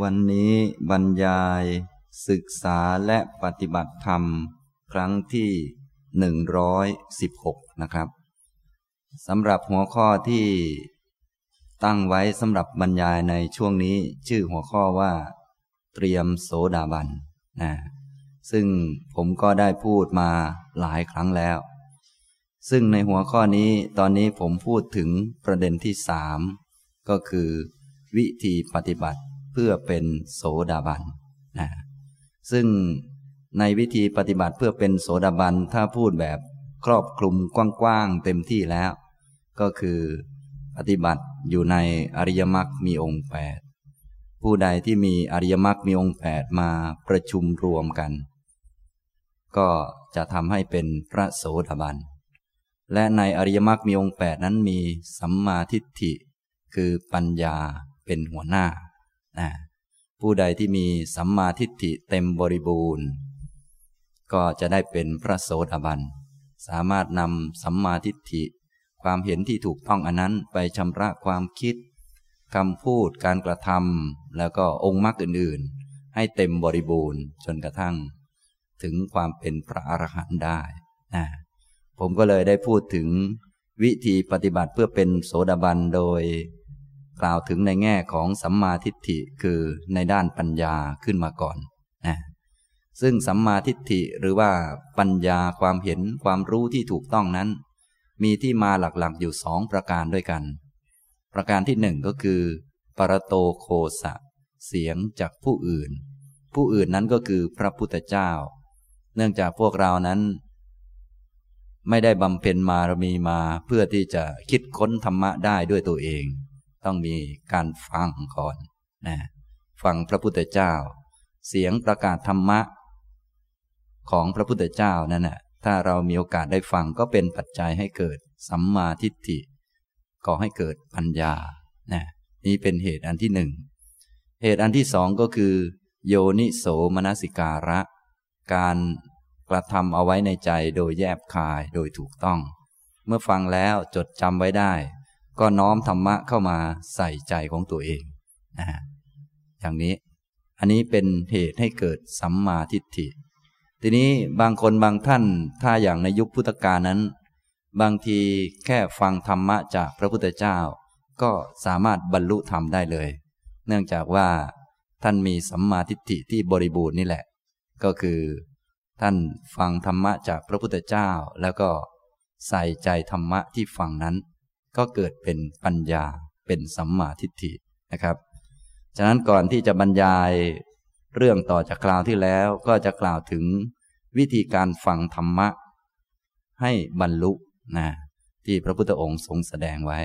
วันนี้บรรยายศึกษาและปฏิบัติธรรม ครั้งที่หนึ่งร้อยสิบหกนะครับสำหรับหัวข้อที่ตั้งไว้สำหรับบรรยายในช่วงนี้ชื่อหัวข้อว่า เตรียมโสดาบันนะซึ่งผมก็ได้พูดมาหลายครั้งแล้ว ซึ่งในหัวข้อนี้ตอนนี้ผมพูดถึงประเด็นที่สามก็คือ วิธีปฏิบัติ พื่อเป็นโสดาบันนะซึ่งในวิธีปฏิบัติเพื่อเป็นโสดาบันถ้าพูดแบบครอบคลุมกว้างๆเต็มที่แล้ว ก็คือปฏิบัติอยู่ในอริยมรรคมีองค์แปดผู้ใดที่มีอริยมรรคมีองค์แปดมาประชุมรวมกัน ก็จะทำให้เป็นพระโสดาบัน และในอริยมรรคมีองค์แปดนั้นมีสัมมาทิฏฐิ คือปัญญาเป็นหัวหน้า นะผู้ใดที่มีสัมมาทิฏฐิเต็มบริบูรณ์ ก็จะได้เป็นพระโสดาบัน สามารถนำสัมมาทิฏฐิ ความเห็นที่ถูกต้องอันนั้นไปชำระความคิดคำพูดการกระทำแล้วก็องค์มรรคอื่นๆ ให้เต็มบริบูรณ์จนกระทั่ง ถึงความเป็นพระอรหันต์ได้นะผมก็เลยได้พูดถึงวิธีปฏิบัติเพื่อเป็นโสดาบันโดย กล่าวถึงในแง่ของสัมมาทิฏฐิคือในด้านปัญญาขึ้นมาก่อนนะซึ่งสัมมาทิฏฐิหรือว่าปัญญาความเห็นความรู้ที่ถูกต้องนั้น มีที่มาหลักๆอยู่สองประการด้วยกัน ประการที่หนึ่งก็คือ ปรโตโคสะ เสียงจากผู้อื่น ผู้อื่นนั้นก็คือพระพุทธเจ้า เนื่องจากพวกเรานั้น ไม่ได้บำเพ็ญมารมีมาเพื่อที่จะคิดค้นธรรมะได้ด้วยตัวเอง ต้องมีการฟังก่อนนะฟังพระพุทธเจ้า เสียงประกาศธรรมะ ของพระพุทธเจ้านั่นแหะถ้าเรามีโอกาสได้ฟังก็เป็นปัจจัยให้เกิดสัมมาทิฏฐิก่อให้เกิดปัญญานะนี่เป็นเหตุอันที่หนึ่งเหตุอันที่สองก็คือ โยนิโสมนสิการะ การกระทำเอาไว้ในใจโดยแยบคายโดยถูกต้อง เมื่อฟังแล้วจดจำไว้ได้ ก็น้อมธรรมะเข้ามาใส่ใจของตัวเองนะอย่างนี้ อันนี้เป็นเหตุให้เกิดสัมมาทิฏฐิ ทีนี้บางคนบางท่านถ้าอย่างในยุคพุทธกาลนั้น บางทีแค่ฟังธรรมะจากพระพุทธเจ้า ก็สามารถบรรลุธรรมได้เลย เนื่องจากว่า ท่านมีสัมมาทิฏฐิที่บริบูรณ์นี่แหละ ก็คือ ท่านฟังธรรมะจากพระพุทธเจ้าแล้วก็ใส่ใจธรรมะที่ฟังนั้น ก็เกิดเป็นปัญญาเป็นสัมมาทิฏฐินะครับ ฉะนั้นก่อนที่จะบรรยายเรื่องต่อจากคราวที่แล้วก็จะกล่าวถึงวิธีการฟังธรรมะ ให้บรรลุนะที่พระพุทธองค์ทรงแสดงไว้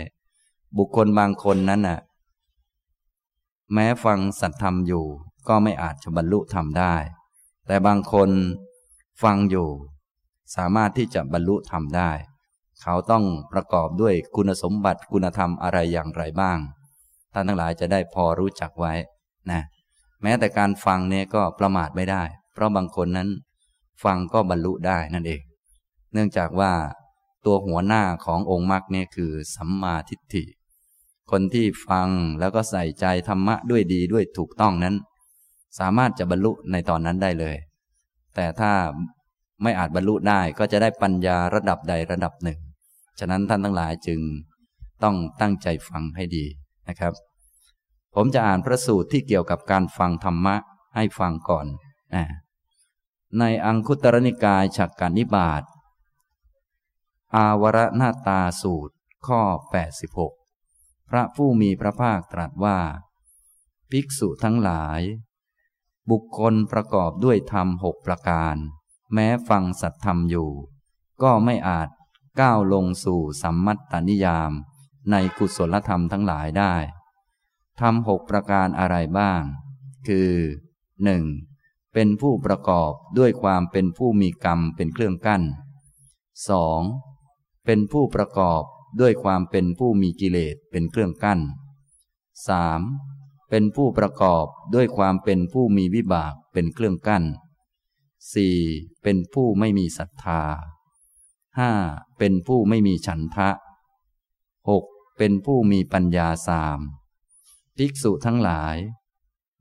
บุคคลบางคนนั้นน่ะแม้ฟังสัตธรรมอยู่ ก็ไม่อาจจะบรรลุธรรมได้ แต่บางคนฟังอยู่ สามารถที่จะบรรลุธรรมได้ เขาต้องประกอบด้วยคุณสมบัติคุณธรรมอะไรอย่างไรบ้าง ท่านทั้งหลายจะได้พอรู้จักไว้นะแม้แต่การฟังเนี่ยก็ประมาทไม่ได้ เพราะบางคนนั้น ฟังก็บรรลุได้นั่นเอง เนื่องจากว่าตัวหัวหน้าขององค์มรรคเนี่ยคือสัมมาทิฏฐิ คนที่ฟังแล้วก็ใส่ใจธรรมะด้วยดีด้วยถูกต้องนั้น สามารถจะบรรลุในตอนนั้นได้เลย แต่ถ้าไม่อาจบรรลุได้ก็จะได้ปัญญาระดับใดระดับหนึ่ง ฉะนั้นท่านทั้งหลายจึงต้องตั้งใจฟังให้ดีนะครับ ผมจะอ่านพระสูตรที่เกี่ยวกับการฟังธรรมะให้ฟังก่อนนะในอังคุตรนิกายฉักการนิบาตอาวรนาตาสูตร ข้อ 86 พระผู้มีพระภาคตรัสว่า ภิกษุทั้งหลาย บุคคลประกอบด้วยธรรมหกประการ แม้ฟังสัตธรรมอยู่ ก็ไม่อาจ ก้าวลงสู่สัมมัตตนิยาม ในกุศลธรรมทั้งหลายได้ทำหกประการอะไรบ้าง คือหนึ่งเป็นผู้ประกอบด้วยความเป็นผู้มีกรรมเป็นเครื่องกั้นสองเป็นผู้ประกอบด้วยความเป็นผู้มีกิเลสเป็นเครื่องกั้นสามเป็นผู้ประกอบด้วยความเป็นผู้มีวิบากเป็นเครื่องกั้นสี่เป็นผู้ไม่มีศรัทธา ห้าเป็นผู้ไม่มีฉันทะหกเป็นผู้มีปัญญาสามภิกษุทั้งหลาย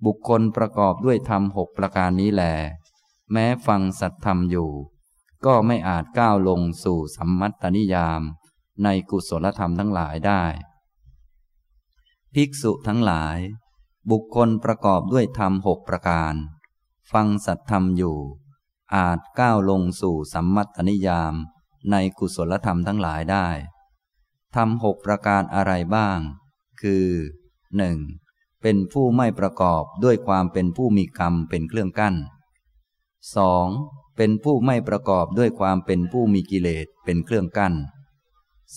บุคคลประกอบด้วยธรรมหกประการนี้แล แม้ฟังสัตธรรมอยู่ ก็ไม่อาจก้าวลงสู่สัมมัตตนิยาม ในกุศลธรรมทั้งหลายได้ ภิกษุทั้งหลาย บุคคลประกอบด้วยธรรมหกประการ ฟังสัตธรรมอยู่ อาจก้าวลงสู่สัมมัตตนิยาม ในกุศลธรรมทั้งหลายได้ทำหกประการอะไรบ้าง คือ 1. เป็นผู้ไม่ประกอบด้วยความเป็นผู้มีกรรมเป็นเครื่องกั้น 2. เป็นผู้ไม่ประกอบด้วยความเป็นผู้มีกิเลสเป็นเครื่องกั้น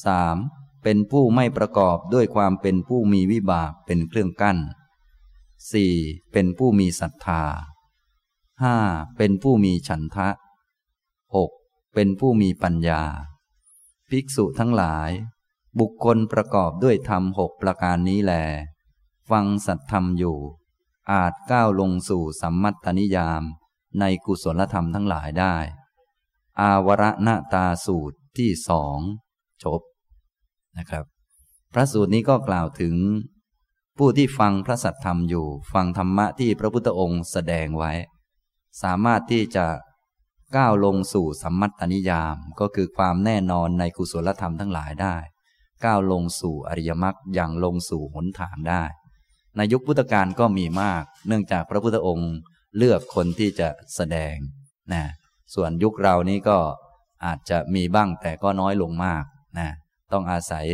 3. เป็นผู้ไม่ประกอบด้วยความเป็นผู้มีวิบากเป็นเครื่องกั้น 4. เป็นผู้มีศรัทธา 5. เป็นผู้มีฉันทะ 6. เป็นผู้มีปัญญา ภิกษุทั้งหลาย บุคคลประกอบด้วยธรรมหกประการนี้แล ฟังสัตธรรมอยู่ อาจก้าวลงสู่สัมมัตตนิยาม ในกุศลธรรมทั้งหลายได้ อาวรณตาสูตรที่สองจบนะครับ พระสูตรนี้ก็กล่าวถึง ผู้ที่ฟังพระสัตธรรมอยู่ ฟังธรรมะที่พระพุทธองค์แสดงไว้ สามารถที่จะ ก้าวลงสู่สัมมัตตนิยามก็คือความแน่นอนในกุศลธรรมทั้งหลายได้ ก้าวลงสู่อริยมรรคอย่างลงสู่หนทางได้ ในยุคพุทธกาลก็มีมาก เนื่องจากพระพุทธองค์เลือกคนที่จะแสดงนะส่วนยุคเรานี้ก็อาจจะมีบ้างแต่ก็น้อยลงมากนะต้องอาศัย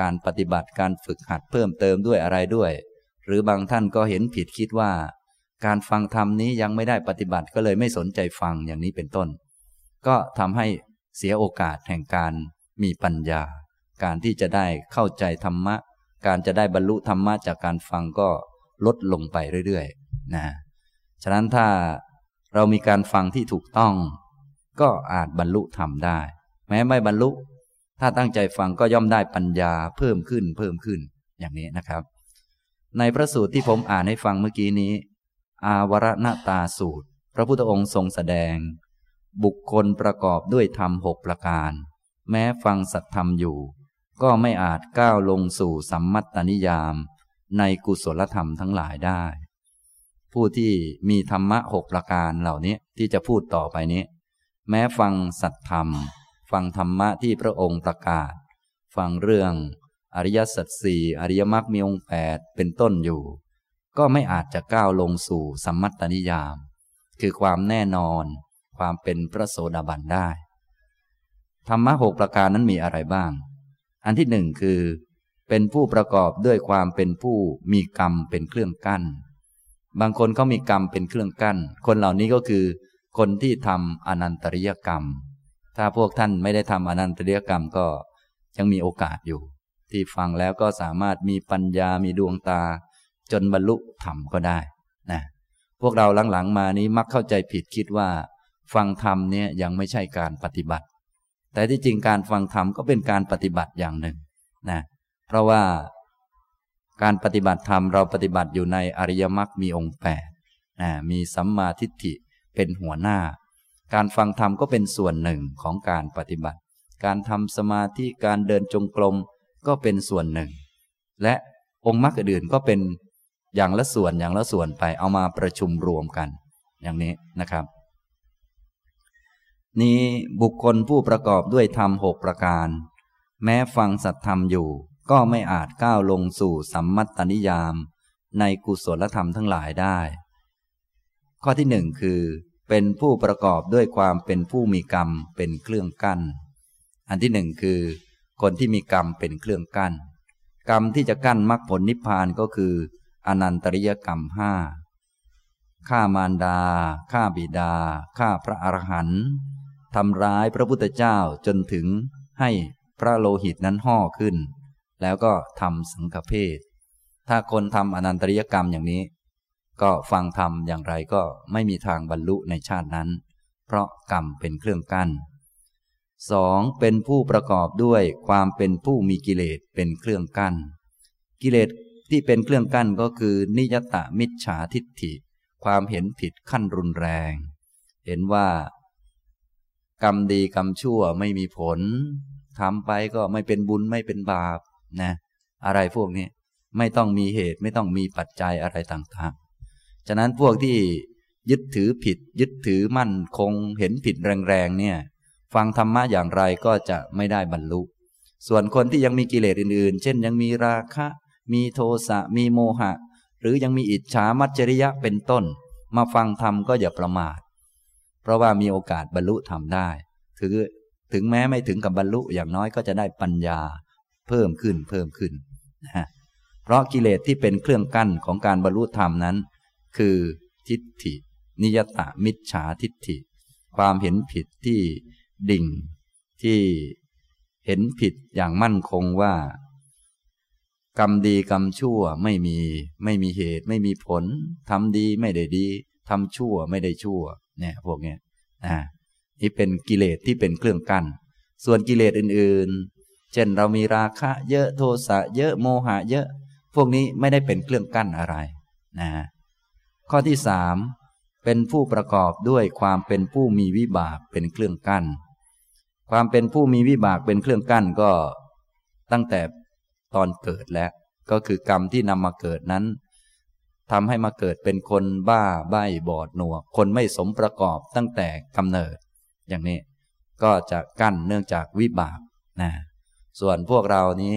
การปฏิบัติการฝึกหัดเพิ่มเติมด้วยอะไรด้วย หรือบางท่านก็เห็นผิดคิดว่า การฟังธรรมนี้ยังไม่ได้ปฏิบัติก็เลยไม่สนใจฟังอย่างนี้เป็นต้น ก็ทำให้เสียโอกาสแห่งการมีปัญญา การที่จะได้เข้าใจธรรมะ การจะได้บรรลุธรรมะจากการฟังก็ลดลงไปเรื่อยๆนะฉะนั้นถ้าเรามีการฟังที่ถูกต้อง ก็อาจบรรลุธรรมได้ แม้ไม่บรรลุ ถ้าตั้งใจฟังก็ย่อมได้ปัญญาเพิ่มขึ้นเพิ่มขึ้นอย่างนี้นะครับ ในพระสูตรที่ผมอ่านให้ฟังเมื่อกี้นี้ อาวรณตาสูตร พระพุทธองค์ทรงแสดง บุคคลประกอบด้วยธรรมหกประการ แม้ฟังสัตธรรมอยู่ ก็ไม่อาจก้าวลงสู่สัมมัตตนิยาม ในกุศลธรรมทั้งหลายได้ ผู้ที่มีธรรมะหกประการเหล่านี้ที่จะพูดต่อไปนี้ แม้ฟังสัตธรรม ฟังธรรมะที่พระองค์ประกาศ ฟังเรื่องอริยสัจสี่อริยมรรคมีองค์แปดเป็นต้นอยู่ ก็ไม่อาจจะก้าวลงสู่สัมมัตตนิยาม คือความแน่นอน ความเป็นพระโสดาบันได้ ธรรมะหกประการนั้นมีอะไรบ้าง อันที่หนึ่งคือ เป็นผู้ประกอบด้วยความเป็นผู้มีกรรมเป็นเครื่องกั้น บางคนเขามีกรรมเป็นเครื่องกั้น คนเหล่านี้ก็คือ คนที่ทำอนันตริยกรรม ถ้าพวกท่านไม่ได้ทำอนันตริยกรรมก็ยังมีโอกาสอยู่ ที่ฟังแล้วก็สามารถมีปัญญามีดวงตา จนบรรลุธรรมก็ได้นะพวกเราหลังๆมานี้มักเข้าใจผิดคิดว่า ฟังธรรมเนี่ยยังไม่ใช่การปฏิบัติ แต่ที่จริงการฟังธรรมก็เป็นการปฏิบัติอย่างหนึ่งนะเพราะว่าการปฏิบัติธรรมเราปฏิบัติอยู่ในอริยมรรคมีองค์แปดนะมีสัมมาทิฏฐิเป็นหัวหน้า การฟังธรรมก็เป็นส่วนหนึ่งของการปฏิบัติ การทำสมาธิการเดินจงกรมก็เป็นส่วนหนึ่ง และองค์มรรคอื่นก็เป็น อย่างละส่วนอย่างละส่วนไปเอามาประชุมรวมกัน อย่างนี้นะครับ นี้บุคคลผู้ประกอบด้วยธรรมหกประการ แม้ฟังสัตธรรมอยู่ ก็ไม่อาจก้าวลงสู่สัมมัตตนิยาม ในกุศลธรรมทั้งหลายได้ ข้อที่หนึ่งคือ เป็นผู้ประกอบด้วยความเป็นผู้มีกรรมเป็นเครื่องกั้น อันที่หนึ่งคือ คนที่มีกรรมเป็นเครื่องกั้น กรรมที่จะกั้นมรรคผลนิพพานก็คือ อนันตริยกรรมห้าฆ่ามารดาฆ่าบิดาฆ่าพระอรหันต์ทำร้ายพระพุทธเจ้าจนถึงให้พระโลหิตนั้นห่อขึ้น แล้วก็ทำสังฆเพศถ้าคนทำอนันตริยกรรมอย่างนี้ ก็ฟังธรรมอย่างไรก็ไม่มีทางบรรลุในชาตินั้น เพราะกรรมเป็นเครื่องกั้นสองเป็นผู้ประกอบด้วยความเป็นผู้มีกิเลสเป็นเครื่องกั้น กิเลส ที่เป็นเครื่องกั้นก็คือ นิยตะมิจฉาทิฏฐิ ความเห็นผิดขั้นรุนแรง เห็นว่า กรรมดีกรรมชั่วไม่มีผลทำไปก็ไม่เป็นบุญไม่เป็นบาปนะอะไรพวกนี้ไม่ต้องมีเหตุไม่ต้องมีปัจจัยอะไรต่างๆ ฉะนั้นพวกที่ยึดถือผิด ยึดถือมั่นคงเห็นผิดแรงๆเนี่ยฟังธรรมะอย่างไรก็จะไม่ได้บรรลุ ส่วนคนที่ยังมีกิเลสอื่นๆ เช่นยังมีราคะ มีโทสะมีโมหะ หรือยังมีอิจฉามัจจริยะเป็นต้น มาฟังธรรมก็อย่าประมาท เพราะว่ามีโอกาสบรรลุธรรมได้ ถือถึงแม้ไม่ถึงกับบรรลุอย่างน้อยก็จะได้ปัญญา เพิ่มขึ้นเพิ่มขึ้นนะเพราะกิเลสที่เป็นเครื่องกั้นของการบรรลุธรรมนั้น คือทิฏฐิ นิยตะมิจฉาทิฏฐิ ความเห็นผิดที่ดิ่งที่เห็นผิดอย่างมั่นคงว่า กรรมดีกรรมชั่วไม่มี ไม่มีเหตุ ไม่มีผลทำดีไม่ได้ดีทำชั่วไม่ได้ชั่ว เนี่ย พวกเนี้ยนะนี่เป็นกิเลสที่เป็นเครื่องกั้นส่วนกิเลสอื่นๆ เช่นเรามีราคะ เยอะโทสะเยอะโมหะ เยอะ พวกนี้ไม่ได้เป็นเครื่องกั้นอะไรนะข้อที่สามเป็นผู้ประกอบด้วยความเป็นผู้มีวิบากเป็นเครื่องกั้น ความเป็นผู้มีวิบากเป็นเครื่องกั้นก็ ตั้งแต่ ตอนเกิดแล้ว ก็คือกรรมที่นำมาเกิดนั้นทำให้มาเกิดเป็นคนบ้าใบ้บอดหนวก คนไม่สมประกอบตั้งแต่กำเนิด อย่างนี้ก็จะกั้นเนื่องจากวิบากนะส่วนพวกเรานี้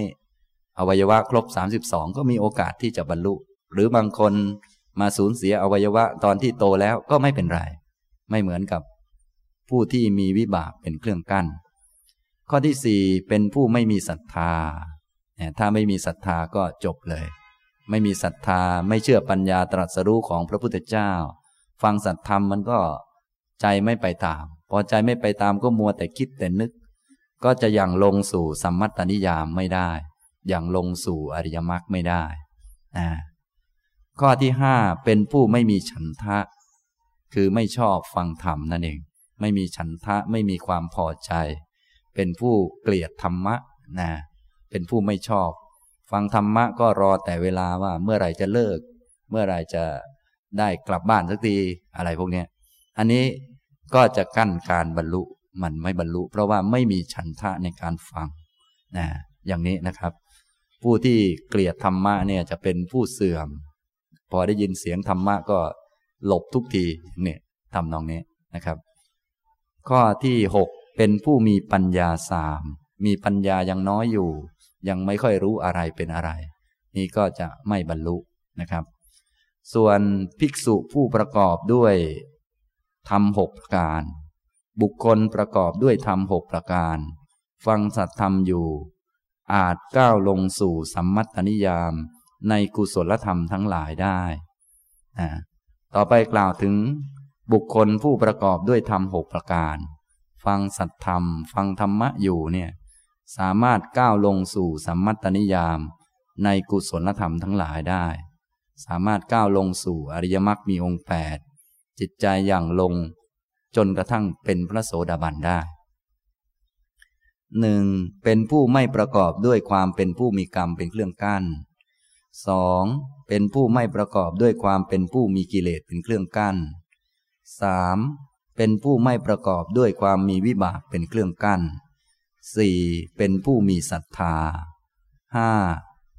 อวัยวะครบ 32 ก็มีโอกาสที่จะบรรลุ หรือบางคนมาสูญเสียอวัยวะตอนที่โตแล้วก็ไม่เป็นไร ไม่เหมือนกับผู้ที่มีวิบากเป็นเครื่องกั้น ข้อที่สี่เป็นผู้ไม่มีศรัทธา ถ้าไม่มีศรัทธาก็จบเลย ไม่มีศรัทธาไม่เชื่อปัญญาตรัสรู้ของพระพุทธเจ้า ฟังสัตธรรมมันก็ใจไม่ไปตาม พอใจไม่ไปตามก็มัวแต่คิดแต่นึก ก็จะยังลงสู่สัมมัตตนิยามไม่ได้อย่างลงสู่อริยมรรคไม่ได้นะข้อที่ห้าเป็นผู้ไม่มีฉันทะ คือไม่ชอบฟังธรรมนั่นเอง ไม่มีฉันทะไม่มีความพอใจ เป็นผู้เกลียดธรรมะนะเเป็นผู้ไม่ชอบ ฟังธรรมะก็รอแต่เวลาว่าเมื่อไหร่จะเลิก เมื่อไหร่จะได้กลับบ้านสักทีอะไรพวกนี้อันนี้ก็จะกั้นการบรรลุมันไม่บรรลุ เพราะว่าไม่มีฉันทะในการฟังนะอย่างนี้นะครับ ผู้ที่เกลียดธรรมะเนี่ยจะเป็นผู้เสื่อม พอได้ยินเสียงธรรมะก็หลบทุกทีเนี่ยทำนองนี้นะครับ ข้อที่หกเป็นผู้มีปัญญาสามมีปัญญายังน้อยอยู่ ยังไม่ค่อยรู้อะไรเป็นอะไร นี่ก็จะไม่บรรลุนะครับ ส่วนภิกษุผู้ประกอบด้วยทำหกประการ บุคคลประกอบด้วยธรรมหกประการ ฟังสัตธรรมอยู่ อาจก้าวลงสู่สัมมัตนิยามในกุศลธรรมทั้งหลายได้ต่อไปกล่าวถึงบุคคลผู้ประกอบด้วยธรรมหกประการ ฟังสัตธรรม ฟังธรรมะอยู่เนี่ย สามารถก้าวลงสู่สัมมัตตนิยาม ในกุศลธรรมทั้งหลายได้ สามารถก้าวลงสู่อริยมรรคมีองค์แปดจิตใจอย่างลง จนกระทั่งเป็นพระโสดาบันได้หนึ่งเป็นผู้ไม่ประกอบด้วยความเป็นผู้มีกรรมเป็นเครื่องกั้นสองเป็นผู้ไม่ประกอบด้วยความเป็นผู้มีกิเลสเป็นเครื่องกั้นสามเป็นผู้ไม่ประกอบด้วยความมีวิบากเป็นเครื่องกั้น สี่เป็นผู้มีศรัทธาห้า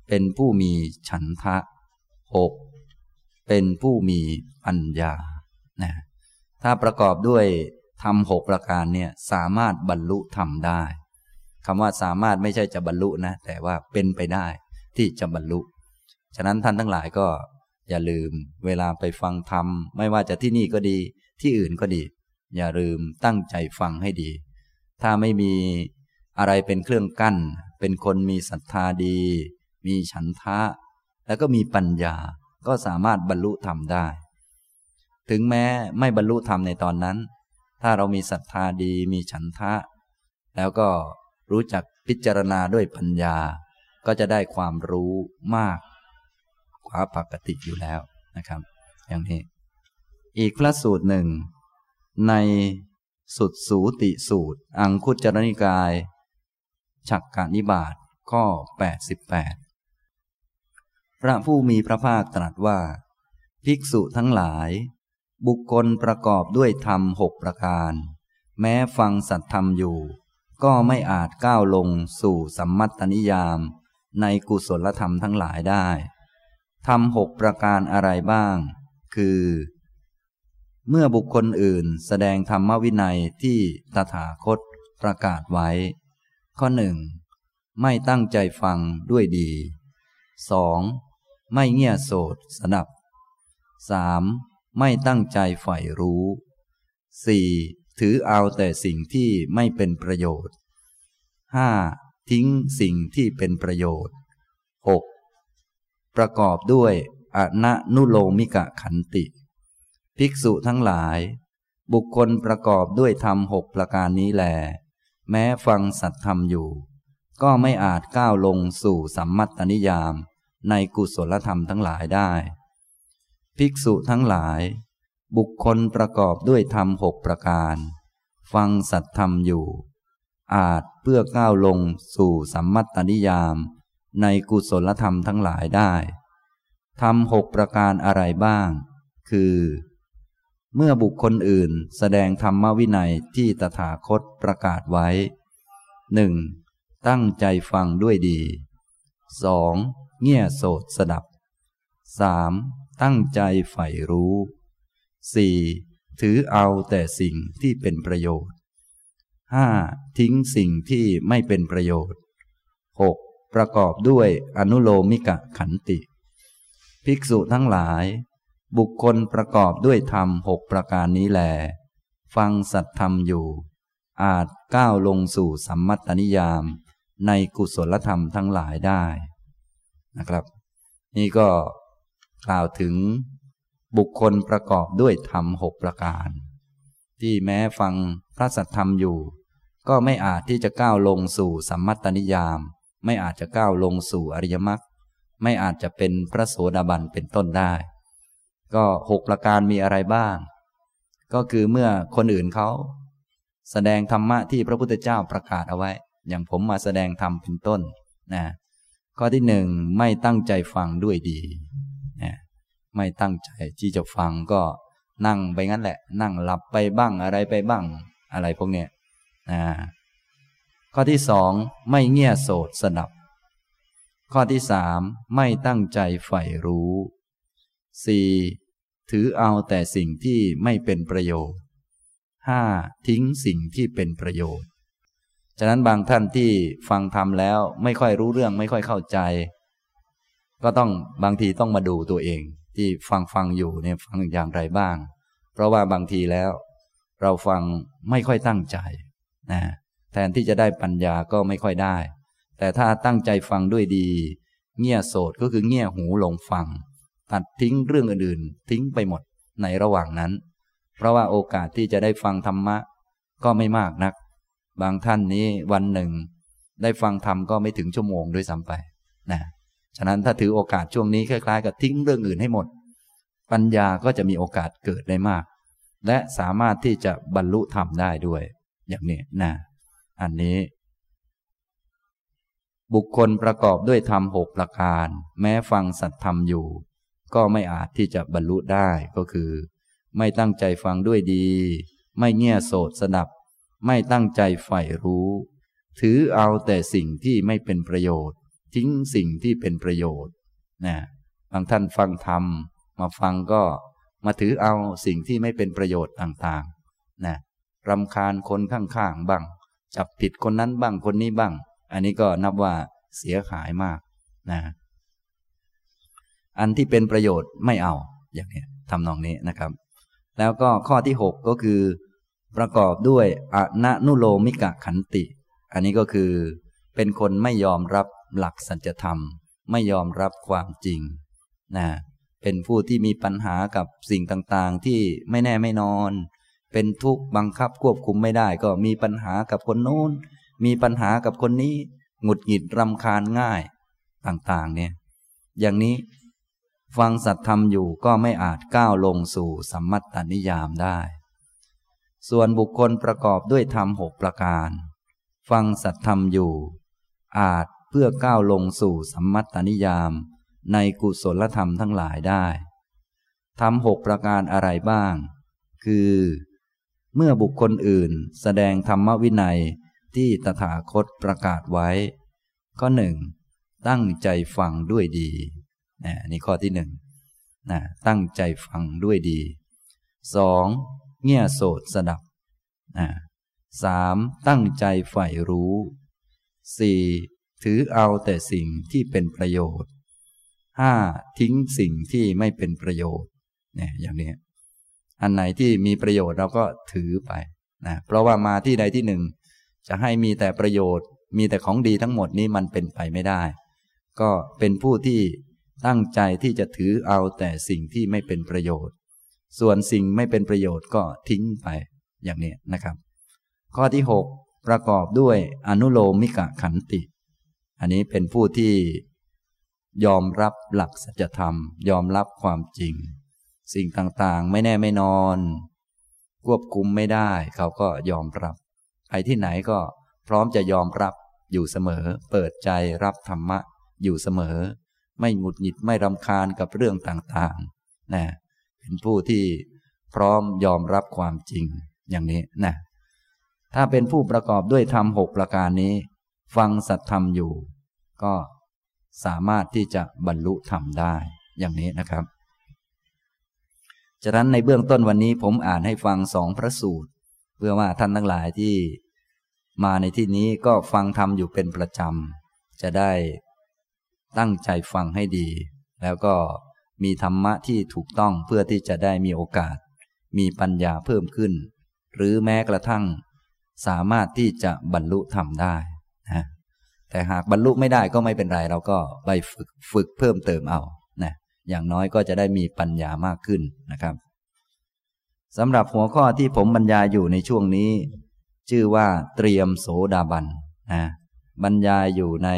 เป็นผู้มีฉันทะหกเป็นผู้มีปัญญานะถ้าประกอบด้วยทำหกประการเนี่ยสามารถบรรลุทำได้คำว่าสามารถไม่ใช่จะบรรลุนะแต่ว่าเป็นไปได้ที่จะบรรลุ ฉะนั้นท่านทั้งหลายก็อย่าลืมเวลาไปฟังธรรม ไม่ว่าจะที่นี่ก็ดีที่อื่นก็ดี อย่าลืมตั้งใจฟังให้ดี ถ้าไม่มี อะไรเป็นเครื่องกั้น เป็นคนมีศรัทธาดี มีฉันทะ แล้วก็มีปัญญาก็สามารถบรรลุธรรมได้ ถึงแม้ไม่บรรลุธรรมในตอนนั้น ถ้าเรามีศรัทธาดีมีฉันทะ แล้วก็รู้จักพิจารณาด้วยปัญญา ก็จะได้ความรู้มากกว่าปกติอยู่แล้วนะครับ อย่างนี้ อีกพระสูตรหนึ่ง ในสุดสูติสูตร อังคุจรนิกาย ฉักกานิบาตข้อ 88 พระผู้มีพระภาคตรัสว่า ภิกษุทั้งหลาย บุคคลประกอบด้วยธรรมหกประการ แม้ฟังสัตธรรมอยู่ ก็ไม่อาจก้าวลงสู่สัมมัตตนิยาม ในกุศลธรรมทั้งหลายได้ทำหกประการอะไรบ้าง คือ เมื่อบุคคลอื่นแสดงธรรมวินัยที่ตถาคตประกาศไว้ ข้อหนึ่งไม่ตั้งใจฟังด้วยดี 2. ไม่เงี่ยโสดสนับ 3. ไม่ตั้งใจใฝ่รู้ 4. ถือเอาแต่สิ่งที่ไม่เป็นประโยชน์ 5. ทิ้งสิ่งที่เป็นประโยชน์ 6. ประกอบด้วยอนะนุโลมิกะขันติ ภิกษุทั้งหลาย บุคคลประกอบด้วยธรรมหกประการนี้แล แม้ฟังสัตธรรมอยู่ ก็ไม่อาจก้าวลงสู่สัมมัตตนิยามในกุศลธรรมทั้งหลายได้ ภิกษุทั้งหลาย บุคคลประกอบด้วยธรรมหกประการ ฟังสัตธรรมอยู่ อาจเพื่อก้าวลงสู่สัมมัตตนิยามในกุศลธรรมทั้งหลายได้ทำหกประการอะไรบ้าง คือ เมื่อบุคคลอื่นแสดงธรรมวินัยที่ตถาคตประกาศไว้หนึ่งตั้งใจฟังด้วยดีสองเงี่ยโสดสดับสามตั้งใจใฝ่รู้สี่ถือเอาแต่สิ่งที่เป็นประโยชน์ห้าทิ้งสิ่งที่ไม่เป็นประโยชน์หกประกอบด้วยอนุโลมิกะขันติ ภิกษุทั้งหลาย บุคคลประกอบด้วยธรรมหกประการนี้แล ฟังสัตธรรมอยู่ อาจก้าวลงสู่สัมมัตนิยาม ในกุศลธรรมทั้งหลายได้นะครับ นี่ก็กล่าวถึงบุคคลประกอบด้วยธรรมหกประการ ที่แม้ฟังพระสัทธรรมอยู่ ก็ไม่อาจที่จะก้าวลงสู่สัมมัตตนิยาม ไม่อาจจะก้าวลงสู่อริยมรรคไม่อาจจะเป็นพระโสดาบันเป็นต้นได้ ก็หกประการมีอะไรบ้าง ก็คือเมื่อคนอื่นเขาแสดงธรรมะที่พระพุทธเจ้าประกาศเอาไว้ อย่างผมมาแสดงธรรมเป็นต้นนะข้อที่หนึ่งไม่ตั้งใจฟังด้วยดีนะไม่ตั้งใจที่จะฟังก็นั่งไปงั้นแหละ นั่งหลับไปบ้างอะไรไปบ้าง อะไรพวกเนี้ยนะข้อที่สองไม่เงี่ยโสดสดับ ข้อที่สามไม่ตั้งใจใฝ่รู้ สี่ถือเอาแต่สิ่งที่ไม่เป็นประโยชน์ห้าทิ้งสิ่งที่เป็นประโยชน์ ฉะนั้นบางท่านที่ฟังธรรมแล้วไม่ค่อยรู้เรื่องไม่ค่อยเข้าใจ ก็ต้องบางทีต้องมาดูตัวเอง ที่ฟังฟังอยู่เนี่ยฟังอย่างไรบ้าง เพราะว่าบางทีแล้ว เราฟังไม่ค่อยตั้งใจนะแทนที่จะได้ปัญญาก็ไม่ค่อยได้ แต่ถ้าตั้งใจฟังด้วยดี เงี่ยโสดก็คือเงี่ยหูลงฟัง ตัดทิ้งเรื่องอื่นๆ ทิ้งไปหมดในระหว่างนั้น เพราะว่าโอกาสที่จะได้ฟังธรรมะ ก็ไม่มากนัก บางท่านนี้วันหนึ่ง ได้ฟังธรรมก็ไม่ถึงชั่วโมงด้วยซ้ำไปนะฉะนั้นถ้าถือโอกาสช่วงนี้คล้ายๆกับทิ้งเรื่องอื่นให้หมด ปัญญาก็จะมีโอกาสเกิดได้มาก และสามารถที่จะบรรลุธรรมได้ด้วย อย่างนี้นะอันนี้ บุคคลประกอบด้วยธรรมหกประการ แม้ฟังสัตธรรมอยู่ ก็ไม่อาจที่จะบรรลุได้ก็คือ ไม่ตั้งใจฟังด้วยดี ไม่เงี่ยโสดสดับ ไม่ตั้งใจใฝ่รู้ ถือเอาแต่สิ่งที่ไม่เป็นประโยชน์ ทิ้งสิ่งที่เป็นประโยชน์นะบางท่านฟังธรรม มาฟังก็มาถือเอาสิ่งที่ไม่เป็นประโยชน์ต่างๆนะรำคาญคนข้างๆบ้าง จับผิดคนนั้นบ้างคนนี้บ้าง อันนี้ก็นับว่าเสียหายมากนะ อันที่เป็นประโยชน์ไม่เอาอย่างนี้ทำนองนี้นะครับ แล้วก็ข้อที่หกก็คือ ประกอบด้วยอนนุโลมิกะขันติ อันนี้ก็คือ เป็นคนไม่ยอมรับหลักสัจธรรม ไม่ยอมรับความจริงนะเป็นผู้ที่มีปัญหากับสิ่งต่างๆ ที่ไม่แน่ไม่นอน เป็นทุกข์บังคับควบคุมไม่ได้ ก็มีปัญหากับคนโน้น มีปัญหากับคนนี้ หงุดหงิดรำคาญง่ายต่างๆ เนี่ย อย่างนี้ ฟังสัตธรรมอยู่ก็ไม่อาจก้าวลงสู่สัมมัตตนิยามได้ ส่วนบุคคลประกอบด้วยธรรมหกประการ ฟังสัตธรรมอยู่ อาจเพื่อก้าวลงสู่สัมมัตตนิยาม ในกุศลธรรมทั้งหลายได้ทำหกประการอะไรบ้าง คือ เมื่อบุคคลอื่นแสดงธรรมวินัยที่ตถาคตประกาศไว้ ข้อหนึ่งตั้งใจฟังด้วยดี นี่ข้อที่หนึ่งนะตั้งใจฟังด้วยดีสองเงี่ยโสดสดับนะสามตั้งใจใฝ่รู้สี่ถือเอาแต่สิ่งที่เป็นประโยชน์ห้าทิ้งสิ่งที่ไม่เป็นประโยชน์เนี่ยอย่างนี้ อันไหนที่มีประโยชน์เราก็ถือไปนะเพราะว่ามาที่ใดที่หนึ่ง จะให้มีแต่ประโยชน์ มีแต่ของดีทั้งหมดนี้มันเป็นไปไม่ได้ ก็เป็นผู้ที่ ตั้งใจที่จะถือเอาแต่สิ่งที่ไม่เป็นประโยชน์ ส่วนสิ่งไม่เป็นประโยชน์ก็ทิ้งไปอย่างนี้นะครับ ข้อที่ 6 ประกอบด้วยอนุโลมิกะขันติ อันนี้เป็นผู้ที่ยอมรับหลักสัจธรรม ยอมรับความจริง สิ่งต่างๆ ไม่แน่ไม่นอน ควบคุมไม่ได้ เขาก็ยอมรับ ไปที่ไหนก็พร้อมจะยอมรับอยู่เสมอ เปิดใจรับธรรมะอยู่เสมอ ไม่หงุดหงิดไม่รำคาญกับเรื่องต่างๆนะเป็นผู้ที่พร้อมยอมรับความจริงอย่างนี้นะถ้าเป็นผู้ประกอบด้วยธรรมหกประการนี้ ฟังสัตธรรมอยู่ ก็สามารถที่จะบรรลุธรรมได้อย่างนี้นะครับฉะนั้นในเบื้องต้นวันนี้ผมอ่านให้ฟังสองพระสูตร เพื่อว่าท่านทั้งหลายที่มาในที่นี้ก็ฟังธรรมอยู่เป็นประจำ จะได้ ตั้งใจฟังให้ดี แล้วก็มีธรรมะที่ถูกต้องเพื่อที่จะได้มีโอกาส มีปัญญาเพิ่มขึ้น หรือแม้กระทั่ง สามารถที่จะบรรลุธรรมได้นะแต่หากบรรลุไม่ได้ก็ไม่เป็นไร เราก็ไปฝึกฝึกเพิ่มเติมเอานะอย่างน้อยก็จะได้มีปัญญามากขึ้นนะครับสำหรับหัวข้อที่ผมบรรยายอยู่ในช่วงนี้ ชื่อว่าเตรียมโสดาบันนะบรรยายอยู่ใน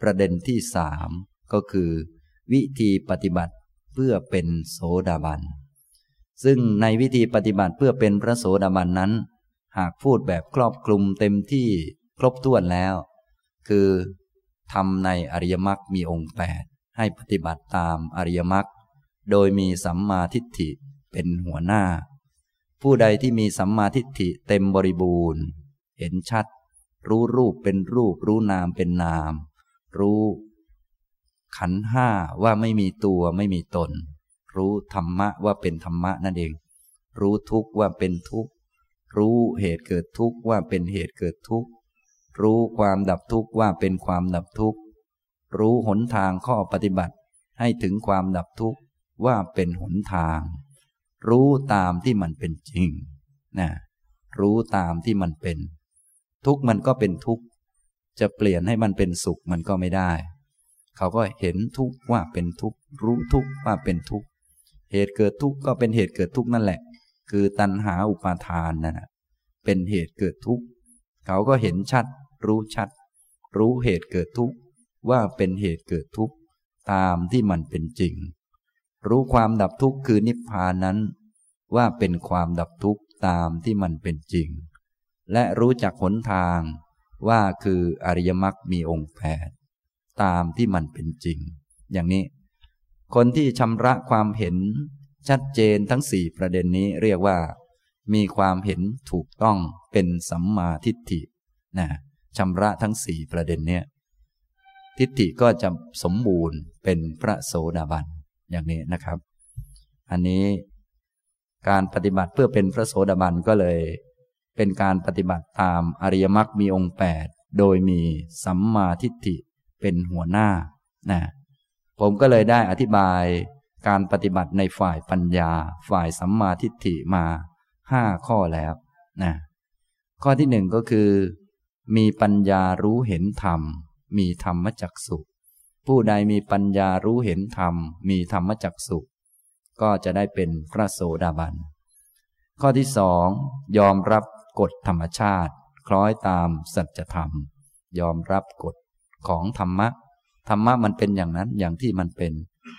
ประเด็นที่สามก็คือ วิธีปฏิบัติเพื่อเป็นโสดาบัน ซึ่งในวิธีปฏิบัติเพื่อเป็นพระโสดาบันนั้น หากพูดแบบครอบคลุมเต็มที่ครบถ้วนแล้ว คือทำในอริยมรรคมีองค์แปดให้ปฏิบัติตามอริยมรรคโดยมีสัมมาทิฏฐิเป็นหัวหน้า ผู้ใดที่มีสัมมาทิฏฐิเต็มบริบูรณ์ เห็นชัด รู้รูปเป็นรูปรู้นามเป็นนาม รู้ ขันห้าว่าไม่มีตัวไม่มีตน รู้ธรรมะว่าเป็นธรรมะนั่นเอง รู้ทุกข์ว่าเป็นทุกข์รู้เหตุเกิดทุกข์ว่าเป็นเหตุเกิดทุกข์รู้ความดับทุกข์ว่าเป็นความดับทุกข์รู้หนทางข้อปฏิบัติให้ถึงความดับทุกข์ว่าเป็นหนทาง รู้ตามที่มันเป็นจริงนะรู้ตามที่มันเป็น ทุกข์มันก็เป็นทุกข์ จะเปลี่ยนให้มันเป็นสุขมันก็ไม่ได้ เขาก็เห็นทุกข์ว่าเป็นทุกข์รู้ทุกข์ว่าเป็นทุกข์เหตุเกิดทุกข์ก็เป็นเหตุเกิดทุกข์นั่นแหละ คือตัณหาอุปาทานนั่นแหะเป็นเหตุเกิดทุกข์เขาก็เห็นชัด รู้ชัด รู้เหตุเกิดทุกข์ว่าเป็นเหตุเกิดทุกข์ตามที่มันเป็นจริง รู้ความดับทุกข์คือนิพพานนั้น ว่าเป็นความดับทุกข์ตามที่มันเป็นจริง และรู้จักหนทาง ว่าคืออริยมรรคมีองค์แปดตามที่มันเป็นจริง อย่างนี้ คนที่ชำระความเห็นชัดเจนทั้งสี่ประเด็นนี้เรียกว่า มีความเห็นถูกต้องเป็นสัมมาทิฏฐินะชำระทั้งสี่ประเด็นเนี้ยทิฏฐิก็จะสมบูรณ์เป็นพระโสดาบันอย่างนี้นะครับ อันนี้การปฏิบัติเพื่อเป็นพระโสดาบันก็เลย เป็นการปฏิบัติตามอริยมรรคมีองค์แปดโดยมีสัมมาทิฏฐิเป็นหัวหน้านะผมก็เลยได้อธิบายการปฏิบัติในฝ่ายปัญญา ฝ่ายสัมมาทิฏฐิมาห้าข้อแล้วนะข้อที่หนึ่งก็คือ มีปัญญารู้เห็นธรรม มีธรรมจักสุผู้ใดมีปัญญารู้เห็นธรรม มีธรรมจักสุก็จะได้เป็นพระโสดาบัน ข้อที่สองยอมรับ กฎธรรมชาติ คล้อยตามสัจธรรม ยอมรับกฎของธรรมะ ธรรมะมันเป็นอย่างนั้นอย่างที่มันเป็น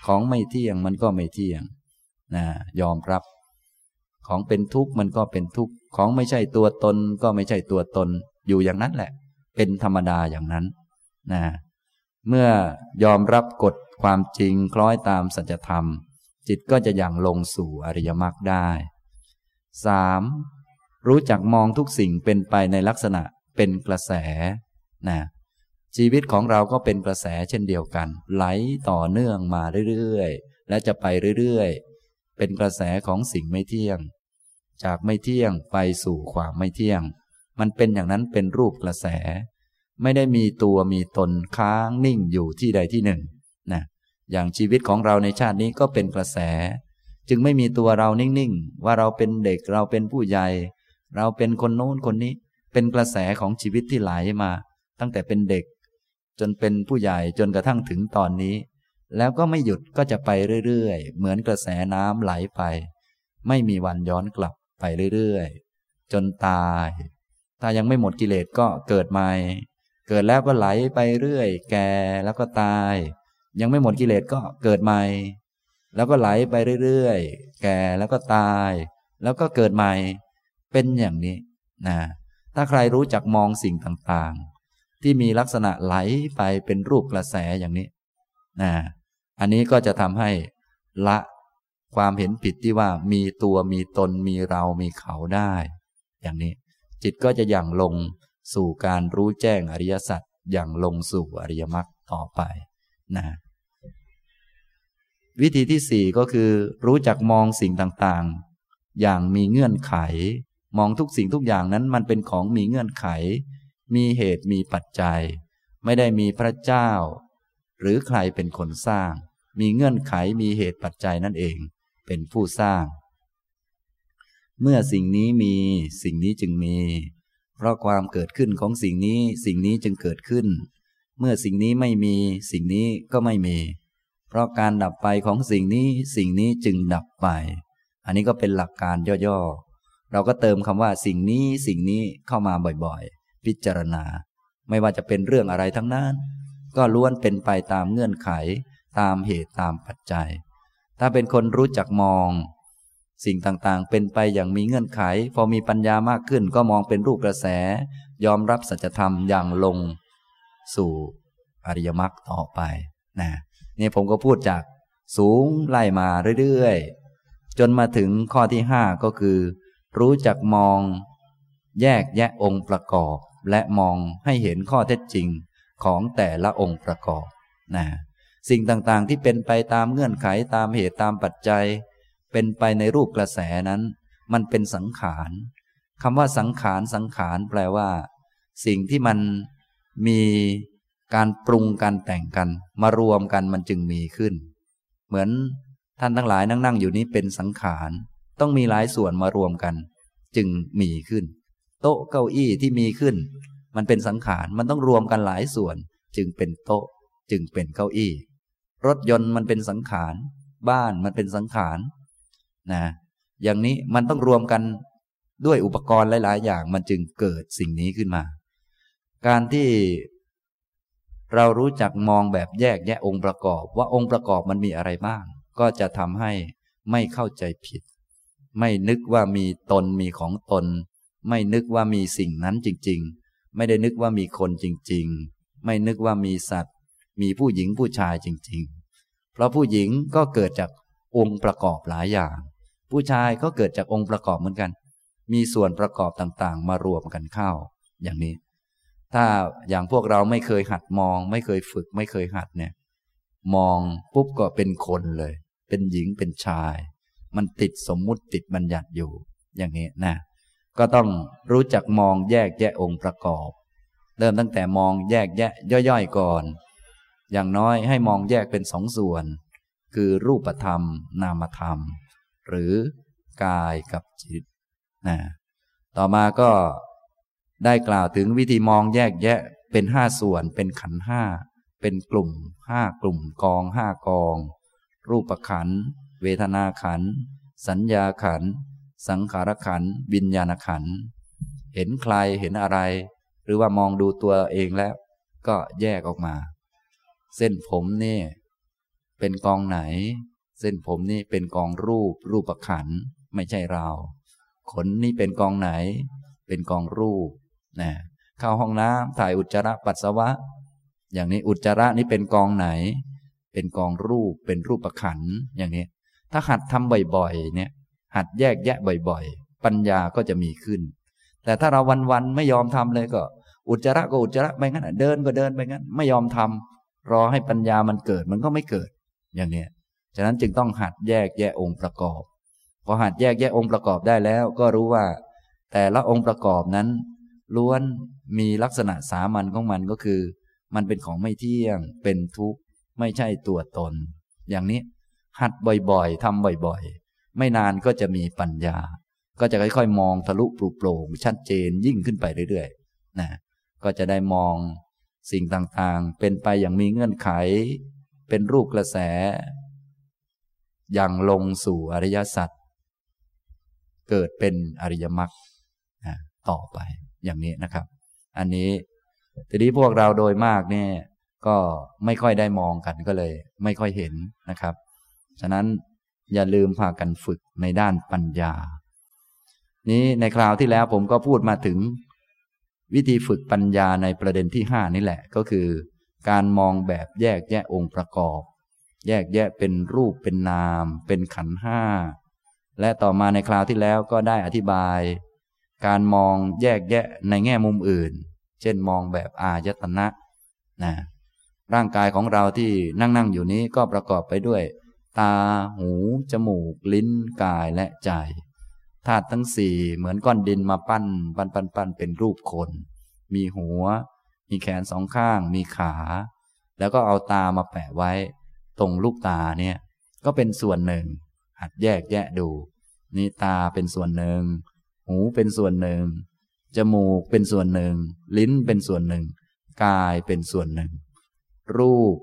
ของไม่เที่ยงมันก็ไม่เที่ยงนะยอมรับ ของเป็นทุกข์มันก็เป็นทุกข์ ของไม่ใช่ตัวตนก็ไม่ใช่ตัวตน อยู่อย่างนั้นแหละ เป็นธรรมดาอย่างนั้นนะเมื่อยอมรับกฎความจริงคล้อยตามสัจธรรม จิตก็จะอย่างลงสู่อริยมรรคได้สาม รู้จักมองทุกสิ่งเป็นไปในลักษณะเป็นกระแสนะชีวิตของเราก็เป็นกระแสเช่นเดียวกัน ไหลต่อเนื่องมาเรื่อยๆ และจะไปเรื่อยๆ เป็นกระแสของสิ่งไม่เที่ยง จากไม่เที่ยงไปสู่ความไม่เที่ยง มันเป็นอย่างนั้นเป็นรูปกระแส ไม่ได้มีตัวมีตนค้างนิ่งอยู่ที่ใดที่หนึ่งนะอย่างชีวิตของเราในชาตินี้ก็เป็นกระแส จึงไม่มีตัวเรานิ่งๆ ว่าเราเป็นเด็กเราเป็นผู้ใหญ่ เราเป็นคนโน้นคนนี้ เป็นกระแสของชีวิตที่ไหลมา ตั้งแต่เป็นเด็ก จนเป็นผู้ใหญ่จนกระทั่งถึงตอนนี้ แล้วก็ไม่หยุดก็จะไปเรื่อยๆ เหมือนกระแสน้ำไหลไป ไม่มีวันย้อนกลับไปเรื่อยๆ จนตาย ถ้ายังไม่หมดกิเลสก็เกิดใหม่ เกิดแล้วก็ไหลไปเรื่อย แก่แล้วก็ตาย ยังไม่หมดกิเลสก็เกิดใหม่ แล้วก็ไหลไปเรื่อยๆ แก่แล้วก็ตาย แล้วก็เกิดใหม่ เป็นอย่างนี้นะถ้าใครรู้จักมองสิ่งต่างๆ ที่มีลักษณะไหลไปเป็นรูปกระแสอย่างนี้นะอันนี้ก็จะทำให้ละความเห็นผิดที่ว่ามีตัวมีตนมีเรามีเขาได้ อย่างนี้ จิตก็จะอย่างลงสู่การรู้แจ้งอริยสัจอย่างลงสู่อริยมรรคต่อไปนะวิธีที่สี่ก็คือรู้จักมองสิ่งต่างๆ อย่างมีเงื่อนไข มองทุกสิ่งทุกอย่างนั้นมันเป็นของมีเงื่อนไข มีเหตุมีปัจจัย ไม่ได้มีพระเจ้า หรือใครเป็นคนสร้าง มีเงื่อนไขมีเหตุปัจจัยนั่นเอง เป็นผู้สร้าง เมื่อสิ่งนี้มีสิ่งนี้จึงมี เพราะความเกิดขึ้นของสิ่งนี้สิ่งนี้จึงเกิดขึ้น เมื่อสิ่งนี้ไม่มีสิ่งนี้ก็ไม่มี เพราะการดับไปของสิ่งนี้สิ่งนี้จึงดับไป อันนี้ก็เป็นหลักการย่อๆ เราก็เติมคำว่าสิ่งนี้สิ่งนี้เข้ามาบ่อยๆ พิจารณา ไม่ว่าจะเป็นเรื่องอะไรทั้งนั้น ก็ล้วนเป็นไปตามเงื่อนไข ตามเหตุตามปัจจัย ถ้าเป็นคนรู้จักมอง สิ่งต่างๆ เป็นไปอย่างมีเงื่อนไข พอมีปัญญามากขึ้นก็มองเป็นรูปกระแส ยอมรับสัจธรรมอย่างลง สู่อริยมรรคต่อไปนะนี่ผมก็พูดจากสูงไล่มาเรื่อยๆ จนมาถึงข้อที่ห้าก็คือ รู้จักมอง แยกแยะองค์ประกอบ และมองให้เห็นข้อเท็จจริงของแต่ละองค์ประกอบนะสิ่งต่างๆที่เป็นไปตามเงื่อนไขตามเหตุตามปัจจัย เป็นไปในรูปกระแสนั้น มันเป็นสังขารคำว่าสังขารสังขารแปลว่า สิ่งที่มันมีการปรุงการแต่งกัน มารวมกันมันจึงมีขึ้น เหมือนท่านทั้งหลายนั่งนั่งอยู่นี้เป็นสังขาร ต้องมีหลายส่วนมารวมกัน จึงมีขึ้น โต๊ะเก้าอี้ที่มีขึ้น มันเป็นสังขารมันต้องรวมกันหลายส่วน จึงเป็นโต๊ะ จึงเป็นเก้าอี้ รถยนต์มันเป็นสังขาร บ้านมันเป็นสังขารนะอย่างนี้มันต้องรวมกันด้วยอุปกรณ์หลาย ๆ อย่างมันจึงเกิดสิ่งนี้ขึ้นมา การที่เรารู้จักมองแบบแยกแยะองค์ประกอบ ว่าองค์ประกอบมันมีอะไรบ้าง ก็จะทำให้ไม่เข้าใจผิด ไม่นึกว่ามีตนมีของตน ไม่นึกว่ามีสิ่งนั้นจริง ๆ ไม่ได้นึกว่ามีคนจริง ๆ ไม่นึกว่ามีสัตว์ มีผู้หญิงผู้ชายจริง ๆ เพราะผู้หญิงก็เกิดจากองค์ประกอบหลายอย่าง ผู้ชายก็เกิดจากองค์ประกอบเหมือนกัน มีส่วนประกอบต่างๆ มารวมกันเข้า อย่างนี้ ถ้าอย่างพวกเราไม่เคยหัดมอง ไม่เคยฝึก ไม่เคยหัดเนี่ย มองปุ๊บก็เป็นคนเลย เป็นหญิงเป็นชาย มันติดสมมุติติดบัญญัติอยู่ อย่างนี้นะ ก็ต้องรู้จักมองแยกแยะองค์ประกอบ เริ่มตั้งแต่มองแยกแยะย่อยๆก่อน อย่างน้อยให้มองแยกเป็นสองส่วน คือรูปธรรม นามธรรม หรือกายกับจิตนะต่อมาก็ได้กล่าวถึงวิธีมองแยกแยะเป็นห้าส่วนเป็นขันห้าเป็นกลุ่มห้ากลุ่มกองห้ากอง รูปขัน เวทนาขัน สัญญาขัน สังขารขันวิญญาณขัน เห็นใครเห็นอะไร หรือว่ามองดูตัวเองแล้ว ก็แยกออกมา เส้นผมนี่ เป็นกองไหน เส้นผมนี่เป็นกองรูป รูปขันไม่ใช่เรา ขนนี่เป็นกองไหน เป็นกองรูปนะเข้าห้องน้ำถ่ายอุจจาระปัสสาวะ อย่างนี้อุจจาระนี้เป็นกองไหน เป็นกองรูปเป็นรูปขันอย่างนี้ ถ้าหัดทำบ่อยๆ เนี่ย หัดแยกแยะบ่อยๆ ปัญญาก็จะมีขึ้น แต่ถ้าเราวันๆ ไม่ยอมทำเลยก็ อุจจาระก็อุจจาระไปงั้นเดินก็เดินไปงั้น ไม่ยอมทำรอให้ปัญญามันเกิดมันก็ไม่เกิด อย่างนี้ฉะนั้นจึงต้องหัดแยกแยะองค์ประกอบ พอหัดแยกแยะองค์ประกอบได้แล้ว ก็รู้ว่า แต่ละองค์ประกอบนั้น ล้วนมีลักษณะสามัญของมันก็คือ มันเป็นของไม่เที่ยง เป็นทุกข์ ไม่ใช่ตัวตน อย่างนี้ หัดบ่อยๆทำบ่อยๆ ไม่นานก็จะมีปัญญา ก็จะค่อยๆ มองทะลุปลุกโปร่งชัดเจนยิ่งขึ้นไปเรื่อยๆนะก็จะได้มองสิ่งต่างๆ เป็นไปอย่างมีเงื่อนไข เป็นรูปกระแส อย่างลงสู่อริยสัจเกิดเป็นอริยมรรคต่อไปอย่างนี้นะครับ อันนี้ทีนี้พวกเราโดยมากเนี่ยก็ไม่ค่อยได้มองกันก็เลย ไม่ค่อยเห็นนะครับ ฉะนั้นอย่าลืมพากันฝึกในด้านปัญญา นี้ในคราวที่แล้วผมก็พูดมาถึง วิธีฝึกปัญญาในประเด็นที่ห้านี่แหละ ก็คือ การมองแบบแยกแยะองค์ประกอบ แยกแยะเป็นรูปเป็นนาม เป็นขันห้าและต่อมาในคราวที่แล้วก็ได้อธิบาย การมองแยกแยะในแง่มุมอื่น เช่นมองแบบอายตนะนะร่างกายของเราที่นั่งนั่งอยู่นี้ก็ประกอบไปด้วย ตา หู จมูก ลิ้น กายและใจ ธาตุทั้งสี่เหมือนก้อนดินมาปั้น ปั้นปั้นปั้นเป็นรูปคน มีหัว มีแขนสองข้าง มีขา แล้วก็เอาตามาแปะไว้ ตรงลูกตาเนี่ย ก็เป็นส่วนหนึ่ง หัดแยกแยะดู นี่ตาเป็นส่วนหนึ่ง หูเป็นส่วนหนึ่ง จมูกเป็นส่วนหนึ่ง ลิ้นเป็นส่วนหนึ่ง กายเป็นส่วนหนึ่ง รูป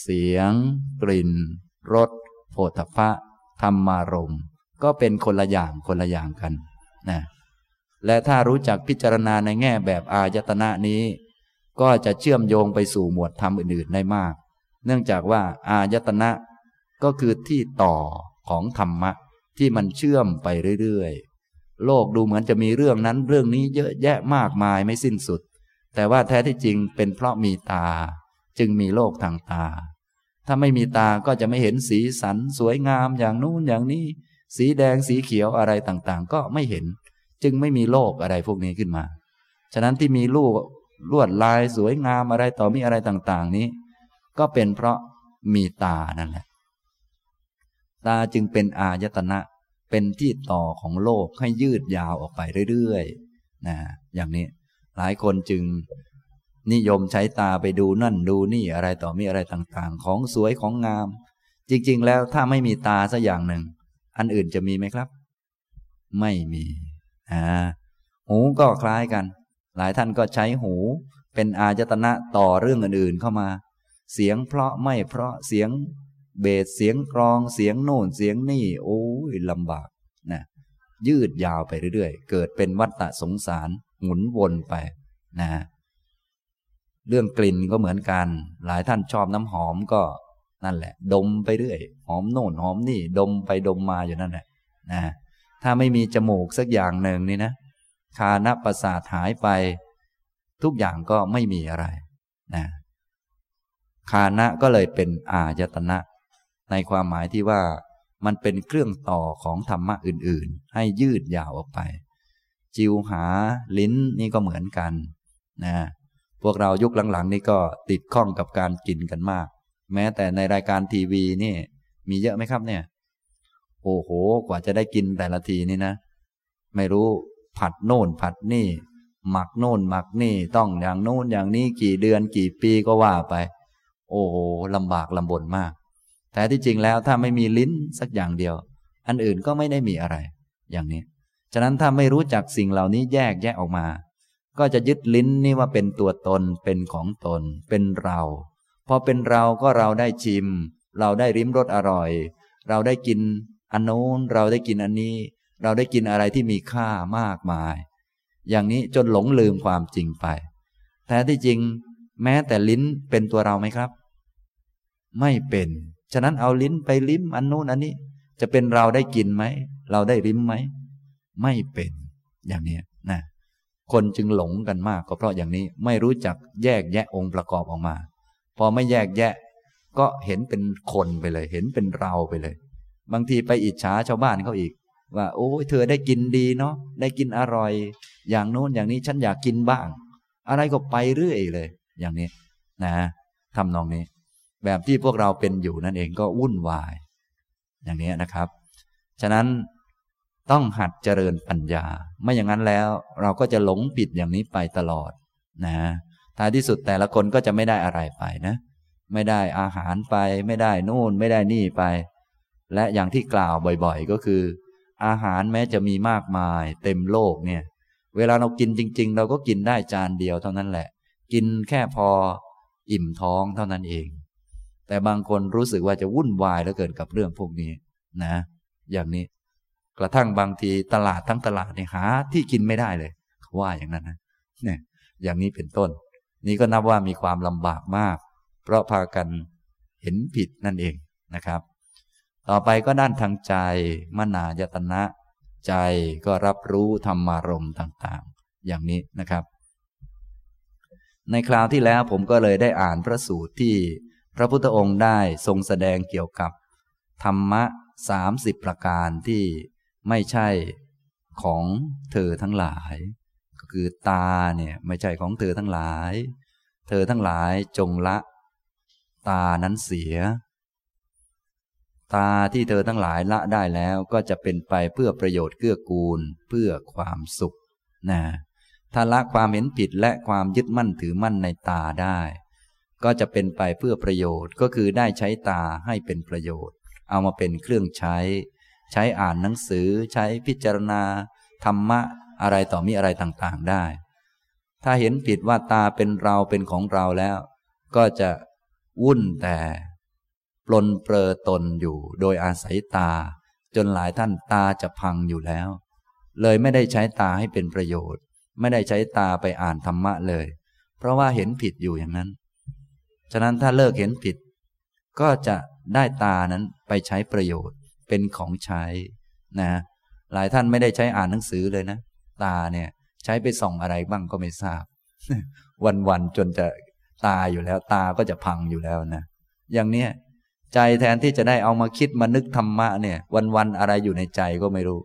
เสียง กลิ่น รส โผฏฐพะธรรมารมก็เป็นคนละอย่างคนละอย่างกันนะและถ้ารู้จักพิจารณาในแง่แบบอายตนะนี้ ก็จะเชื่อมโยงไปสู่หมวดธรรมอื่นๆได้มาก เนื่องจากว่าอายตนะก็คือที่ต่อของธรรมะที่มันเชื่อมไปเรื่อยๆ โลกดูเหมือนจะมีเรื่องนั้นเรื่องนี้เยอะแยะมากมายไม่สิ้นสุด แต่ว่าแท้ที่จริงเป็นเพราะมีตา จึงมีโลกทางตา ถ้าไม่มีตาก็จะไม่เห็นสีสันสวยงามอย่างนู้นอย่างนี้ สีแดงสีเขียวอะไรต่างๆ ก็ไม่เห็น จึงไม่มีโลกอะไรพวกนี้ขึ้นมา ฉะนั้นที่มีลูกลวดลายสวยงามอะไรต่อมีอะไรต่างๆนี้ ก็เป็นเพราะมีตานั่นแหละ ตาจึงเป็นอายตนะ เป็นที่ต่อของโลกให้ยืดยาวออกไปเรื่อยๆนะอย่างนี้หลายคนจึง นิยมใช้ตาไปดูนั่นดูนี่อะไรต่อมีอะไรต่างๆ ของสวยของงาม จริง ๆ แล้วถ้าไม่มีตาสักอย่างหนึ่ง อันอื่นจะมีไหมครับ ไม่มีอ่าหูก็คล้ายกัน หลายท่านก็ใช้หูเป็นอาจตนะต่อเรื่องอื่นๆเข้ามา เสียงเพราะไม่เพราะเสียงเบสเสียงกรองเสียงโน่นเสียงนี่ โอ้ยลำบากนะยืดยาวไปเรื่อยๆ เกิดเป็นวัฏฏะสงสารหมุนวนไปนะ เรื่องกลิ่นก็เหมือนกัน หลายท่านชอบน้ำหอมก็นั่นแหละ ดมไปเรื่อย หอมโน่นหอมนี่ ดมไปดมมาอยู่นั่นแหละนะถ้าไม่มีจมูกสักอย่างหนึ่งนี่นะคานประสาทหายไป ทุกอย่างก็ไม่มีอะไรนะคานะก็เลยเป็นอายตนะ ในความหมายที่ว่ามันเป็นเครื่องต่อของธรรมะอื่นๆ ให้ยืดยาวออกไป จิวหาลิ้นนี่ก็เหมือนกันนะ วกเรายุคหลังๆ นี่ก็ติดข้องกับการกินกันมาก แม้แต่ในรายการทีวีนี่ มีเยอะไหมครับเนี่ย โอ้โห กว่าจะได้กินแต่ละทีนี่นะ ไม่รู้ผัดโน่นผัดนี่ หมักโน่นหมักนี่ต้องอย่างโน่นอย่างนี้กี่เดือนกี่ปีก็ว่าไป โอ้โหลำบากลำบนมาก แต่ที่จริงแล้วถ้าไม่มีลิ้นสักอย่างเดียว อันอื่นก็ไม่ได้มีอะไร อย่างนี้ ฉะนั้นถ้าไม่รู้จักสิ่งเหล่านี้แยกแยกออกมา ก็จะยึดลิ้นนี่ว่าเป็นตัวตนเป็นของตน เป็นเรา พอเป็นเราก็เราได้ชิม เราได้ริมรสอร่อย เราได้กินอันโน้นเราได้กินอันนี้ เราได้กินอะไรที่มีค่ามากมาย อย่างนี้จนหลงลืมความจริงไปแท้ที่จริง แม้แต่ลิ้นเป็นตัวเราไหมครับ ไม่เป็น ฉะนั้นเอาลิ้นไปลิ้มอันโน้นอันนี้ จะเป็นเราได้กินไหม เราได้ริมไหม ไม่เป็น อย่างนี้นะ คนจึงหลงกันมากก็เพราะอย่างนี้ไม่รู้จักแยกแยะองค์ประกอบออกมา พอไม่แยกแยะ ก็เห็นเป็นคนไปเลย เห็นเป็นเราไปเลย บางทีไปอิจฉาชาวบ้านเขาอีก ว่าโอ้ยเธอได้กินดีเนาะได้กินอร่อย อย่างโน้นอย่างนี้ฉันอยากกินบ้าง อะไรก็ไปเรื่อยเลย อย่างนี้นะทำนองนี้ แบบที่พวกเราเป็นอยู่นั่นเองก็วุ่นวาย อย่างนี้นะครับ ฉะนั้น ต้องหัดเจริญปัญญา ไม่อย่างนั้นแล้วเราก็จะหลงผิดอย่างนี้ไปตลอดนะท้ายที่สุดแต่ละคนก็จะไม่ได้อะไรไปนะ ไม่ได้อาหารไป ไม่ได้นู่น ไม่ได้นี่ไป และอย่างที่กล่าวบ่อยๆ ก็คือ อาหารแม้จะมีมากมาย เต็มโลกเนี่ย เวลาเรากินจริง ๆ เราก็กินได้จานเดียวเท่านั้นแหละ กินแค่พออิ่มท้องเท่านั้นเอง แต่บางคนรู้สึกว่าจะวุ่นวายแล้วเกินกับเรื่องพวกนี้นะ อย่างนี้ กระทั่งบางทีตลาดทั้งตลาดเนี่ยหา ที่กินไม่ได้เลยเขาว่าอย่างนั้นนะเนี่ยอย่างนี้เป็นต้น นี้ก็นับว่ามีความลำบากมาก เพราะพากันเห็นผิดนั่นเองนะครับ ต่อไปก็ด้านทางใจมนายตนะ ใจก็รับรู้ธรรมารมณ์ต่างๆ อย่างนี้นะครับ ในคราวที่แล้วผมก็เลยได้อ่านพระสูตรที่พระพุทธองค์ได้ทรงแสดงเกี่ยวกับ ธรรมะสามสิบประการที่ ไม่ใช่ของเธอทั้งหลาย ก็คือตาเนี่ยไม่ใช่ของเธอทั้งหลาย เธอทั้งหลายจงละ ตานั้นเสีย ตาที่เธอทั้งหลายละได้แล้วก็จะเป็นไปเพื่อประโยชน์เกื้อกูลเพื่อความสุขนะถ้าละความเห็นผิดและความยึดมั่นถือมั่นในตาได้ ก็จะเป็นไปเพื่อประโยชน์ก็คือได้ใช้ตาให้เป็นประโยชน์ เอามาเป็นเครื่องใช้ ใช้อ่านหนังสือ ใช้พิจารณา ธรรมะอะไรต่อมีอะไรต่างๆได้ ถ้าเห็นผิดว่าตาเป็นเราเป็นของเราแล้ว ก็จะวุ่นแต่ปลนเปรอตนอยู่โดยอาศัยตา จนหลายท่านตาจะพังอยู่แล้ว เลยไม่ได้ใช้ตาให้เป็นประโยชน์ ไม่ได้ใช้ตาไปอ่านธรรมะเลย เพราะว่าเห็นผิดอยู่อย่างนั้น ฉะนั้นถ้าเลิกเห็นผิด ก็จะได้ตานั้นไปใช้ประโยชน์ เป็นของใช้นะหลายท่านไม่ได้ใช้อ่านหนังสือเลยนะ ตาเนี่ยใช้ไปส่องอะไรบ้างก็ไม่ทราบ วันๆจนจะตาอยู่แล้ว ตาก็จะพังอยู่แล้วนะอย่างเนี้ยใจแทนที่จะได้เอามาคิดมานึกธรรมะเนี่ย วันๆอะไรอยู่ในใจก็ไม่รู้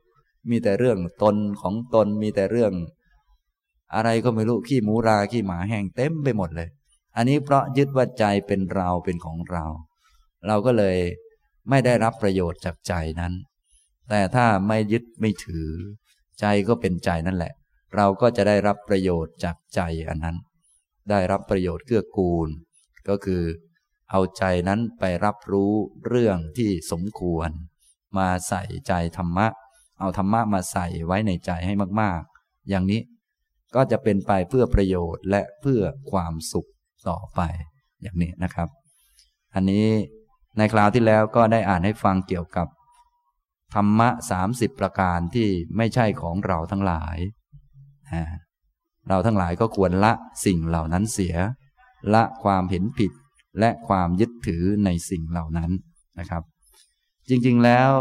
มีแต่เรื่องตนของตนมีแต่เรื่อง อะไรก็ไม่รู้ขี้หมูราขี้หมาแห้งเต็มไปหมดเลย อันนี้เพราะยึดว่าใจเป็นเราเป็นของเรา เราก็เลย ไม่ได้รับประโยชน์จากใจนั้น แต่ถ้าไม่ยึดไม่ถือ ใจก็เป็นใจนั่นแหละ เราก็จะได้รับประโยชน์จากใจอันนั้น ได้รับประโยชน์เกื้อกูล ก็คือ เอาใจนั้นไปรับรู้เรื่องที่สมควร มาใส่ใจธรรมะ เอาธรรมะมาใส่ไว้ในใจให้มากๆ อย่างนี้ก็จะเป็นไปเพื่อประโยชน์และเพื่อความสุขต่อไปอย่างนี้นะครับ อันนี้ ในคราวที่แล้วก็ได้อ่านให้ฟังเกี่ยวกับ ธรรมะสามสิบประการที่ไม่ใช่ของเราทั้งหลาย เราทั้งหลายก็ควรละสิ่งเหล่านั้นเสีย ละความเห็นผิดและความยึดถือในสิ่งเหล่านั้นนะครับ จริงๆแล้ว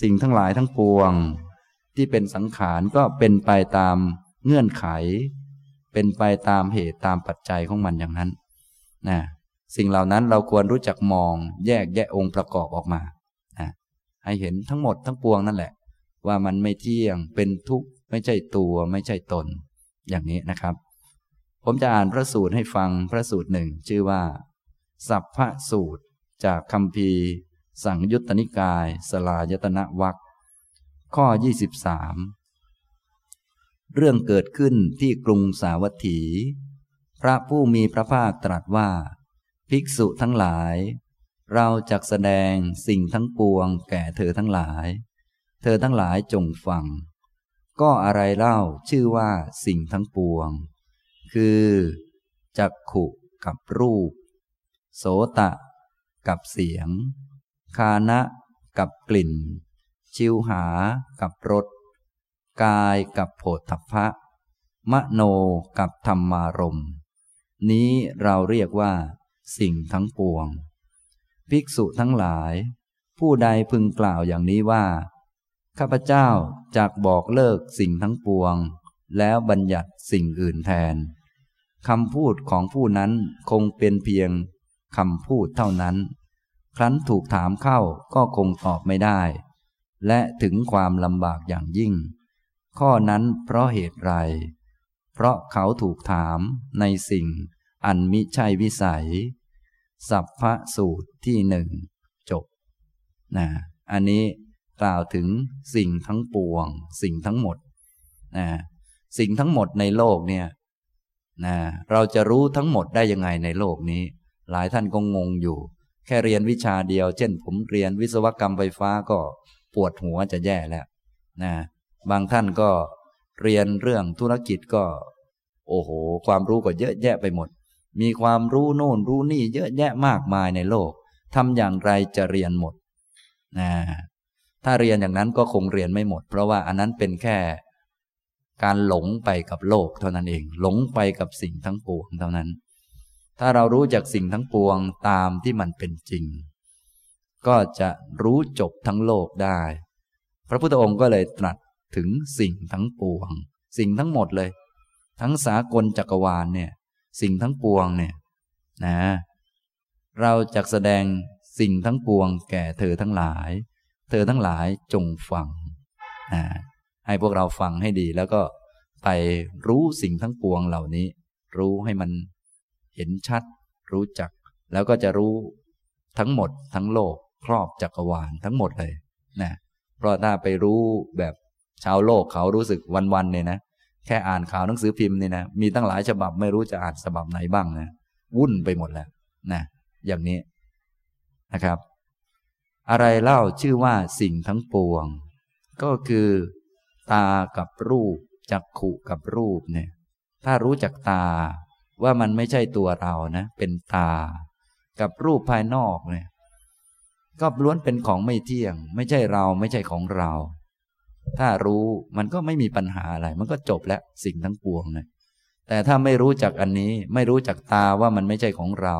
สิ่งทั้งหลายทั้งปวง ที่เป็นสังขารก็เป็นไปตามเงื่อนไข เป็นไปตามเหตุตามปัจจัยของมันอย่างนั้นนะ สิ่งเหล่านั้นเราควรรู้จักมองแยกแยะองค์ประกอบออกมาให้เห็นทั้งหมดทั้งปวงนั่นแหละ ว่ามันไม่เที่ยงเป็นทุกข์ไม่ใช่ตัวไม่ใช่ตน อย่างนี้นะครับ ผมจะอ่านพระสูตรให้ฟังพระสูตรหนึ่งชื่อว่า สัพพะสูตร จากคำพีสังยุตตนิกาย สลายตนะวักข้อ 23 เรื่องเกิดขึ้นที่กรุงสาวัตถี พระผู้มีพระภาคตรัสว่า ภิกษุทั้งหลาย เราจะแสดงสิ่งทั้งปวง แก่เธอทั้งหลาย เธอทั้งหลายจงฟัง ก็อะไรเล่าชื่อว่าสิ่งทั้งปวง คือจักขุกับรูป โสตะ กับเสียง คานะ กับกลิ่น ชิวหา กับรส กายกับโผฏฐัพพะ มโนกับธรรมารม นี้เราเรียกว่า สิ่งทั้งปวง ภิกษุทั้งหลาย ผู้ใดพึงกล่าวอย่างนี้ว่า ข้าพเจ้าจากบอกเลิกสิ่งทั้งปวง แล้วบัญญัติสิ่งอื่นแทนคำพูดของผู้นั้นคงเป็นเพียงคำพูดเท่านั้น ครั้นถูกถามเข้าก็คงตอบไม่ได้ และถึงความลำบากอย่างยิ่ง ข้อนั้นเพราะเหตุไร เพราะเขาถูกถามในสิ่ง อันมิใช่วิสัย สัพพะสูตรที่หนึ่งจบนะอันนี้กล่าวถึงสิ่งทั้งปวง สิ่งทั้งหมดนะสิ่งทั้งหมดในโลกเนี่ยนะเราจะรู้ทั้งหมดได้ยังไงในโลกนี้ หลายท่านก็งงอยู่ แค่เรียนวิชาเดียว เช่น ผมเรียนวิศวกรรมไฟฟ้าก็ปวดหัวจะแย่แล้วนะบางท่านก็เรียนเรื่องธุรกิจก็ โอ้โห ความรู้ก็เยอะแยะไปหมด มีความรู้โน่นรู้นี่เยอะแยะมากมายในโลกทำอย่างไรจะเรียนหมดนะถ้าเรียนอย่างนั้นก็คงเรียนไม่หมด เพราะว่าอันนั้นเป็นแค่ การหลงไปกับโลกเท่านั้นเอง หลงไปกับสิ่งทั้งปวงเท่านั้น ถ้าเรารู้จากสิ่งทั้งปวงตามที่มันเป็นจริง ก็จะรู้จบทั้งโลกได้ พระพุทธองค์ก็เลยตรัสถึงสิ่งทั้งปวง สิ่งทั้งหมดเลย ทั้งสากลจักรวาลเนี่ย สิ่งทั้งปวงเนี่ยนะเราจะแสดงสิ่งทั้งปวง แก่เธอทั้งหลาย เธอทั้งหลายจงฟังนะให้พวกเราฟังให้ดี แล้วก็ไปรู้สิ่งทั้งปวงเหล่านี้ รู้ให้มันเห็นชัด รู้จัก แล้วก็จะรู้ทั้งหมด ทั้งโลกครอบจักรวาลทั้งหมดเลยนะเพราะถ้าไปรู้แบบชาวโลกเขารู้สึกวันๆเนี่ยนะ แค่อ่านข่าวหนังสือพิมพ์นี่นะมีตั้งหลายฉบับไม่รู้จะอ่านฉบับไหนบ้างนะวุ่นไปหมดแล้วนะอย่างนี้นะครับ อะไรเล่าชื่อว่าสิ่งทั้งปวง ก็คือ ตากับรูปจักขุกับรูปเนี่ย ถ้ารู้จักตาว่ามันไม่ใช่ตัวเรานะ เป็นตา กับรูปภายนอกเนี่ย ก็ล้วนเป็นของไม่เที่ยง ไม่ใช่เราไม่ใช่ของเรา ถ้ารู้มันก็ไม่มีปัญหาอะไร มันก็จบแล้วสิ่งทั้งปวงนะแต่ถ้าไม่รู้จักอันนี้ ไม่รู้จักตาว่ามันไม่ใช่ของเรา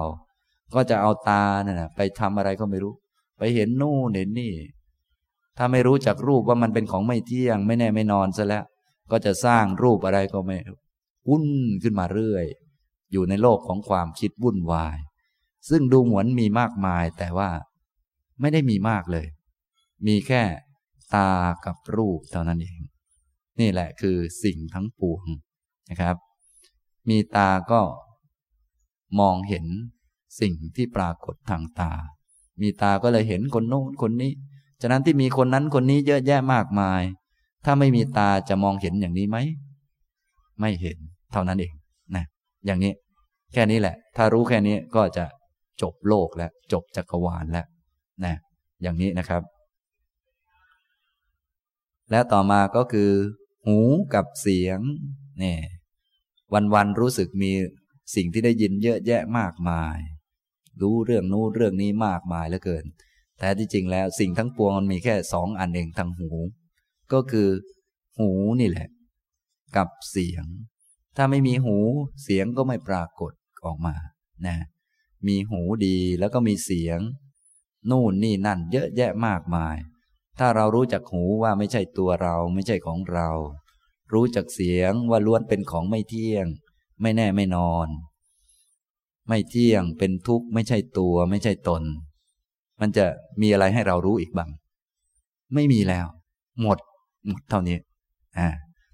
ก็จะเอาตาเนี่ยไปทำอะไรก็ไม่รู้ ไปเห็นนู่นเห็นนี่ ถ้าไม่รู้จักรูปว่ามันเป็นของไม่เที่ยง ไม่แน่ไม่นอนซะแล้ว ก็จะสร้างรูปอะไรก็ไม่วุ่นขึ้นมาเรื่อย อยู่ในโลกของความคิดวุ่นวาย ซึ่งดูเหมือนมีมากมายแต่ว่า ไม่ได้มีมากเลย มีแค่ ตากับรูปเท่านั้นเอง นี่แหละคือสิ่งทั้งปวงนะครับ มีตาก็มองเห็นสิ่งที่ปรากฏทางตา มีตาก็เลยเห็นคนโน้นคนนี้ ฉะนั้นที่มีคนนั้นคนนี้เยอะแยะมากมาย ถ้าไม่มีตาจะมองเห็นอย่างนี้ไหม ไม่เห็นเท่านั้นเองนะอย่างนี้แค่นี้แหละ ถ้ารู้แค่นี้ก็จะจบโลกแล้ว จบจักรวาลแล้วนะอย่างนี้นะครับ และต่อมาก็คือ หูกับเสียงเนี่ยวันๆรู้สึกมีสิ่งที่ได้ยินเยอะแยะมากมาย รู้เรื่องนู้นเรื่องนี้มากมายเหลือเกินแท้ที่จริงแล้วสิ่งทั้งปวงมันมีแค่สองอันเองทางหู ก็คือ หูนี่แหละ กับเสียง ถ้าไม่มีหูเสียงก็ไม่ปรากฏออกมานะมีหูดีแล้วก็มีเสียง นู่นนี่นั่นเยอะแยะมากมาย ถ้าเรารู้จักหูว่าไม่ใช่ตัวเราไม่ใช่ของเรา รู้จักเสียงว่าล้วนเป็นของไม่เที่ยง ไม่แน่ไม่นอน ไม่เที่ยงเป็นทุกข์ไม่ใช่ตัวไม่ใช่ตน มันจะมีอะไรให้เรารู้อีกบ้างไม่มีแล้ว หมด หมดเท่านี้อ่า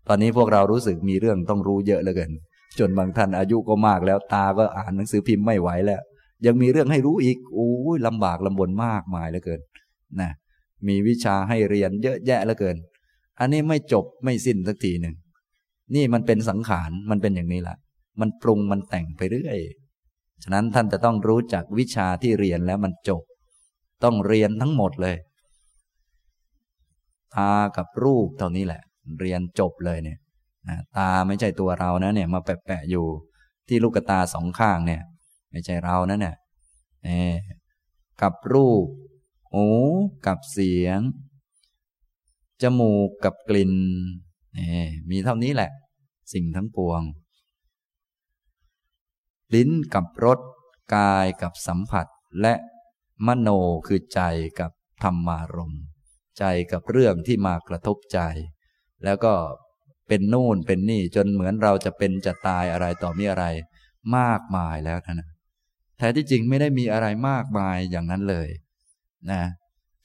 ตอนนี้พวกเรารู้สึกมีเรื่องต้องรู้เยอะเหลือเกินจนบางท่านอายุก็มากแล้วตาก็อ่านหนังสือพิมพ์ไม่ไหวแล้ว ยังมีเรื่องให้รู้อีกโอ้ยลำบากลำบนมากมายเหลือเกินนะ มีวิชาให้เรียนเยอะแยะเหลือเกิน อันนี้ไม่จบไม่สิ้นสักทีหนึ่ง นี่มันเป็นสังขารมันเป็นอย่างนี้แหละมันปรุงมันแต่งไปเรื่อย ฉะนั้นท่านจะต้องรู้จักวิชาที่เรียนแล้วมันจบ ต้องเรียนทั้งหมดเลย ตากับรูปเท่านี้แหละ เรียนจบเลยเนี่ยตาไม่ใช่ตัวเรานะเนี่ยมาแปะๆอยู่ที่ลูกตาสองข้างเนี่ย ไม่ใช่เรานะเนี่ยกับรูป หูกับเสียง จมูกกับกลิ่นมีเท่านี้แหละ สิ่งทั้งปวง ลิ้นกับรสกายกับสัมผัสและมโนคือใจกับธรรมารมใจกับเรื่องที่มากระทบใจ แล้วก็เป็นนู่นเป็นนี่จนเหมือนเราจะเป็นจะตายอะไรต่อมีอะไร มากมายแล้วนะแท้ที่จริงไม่ได้มีอะไรมากมายอย่างนั้นเลย นะ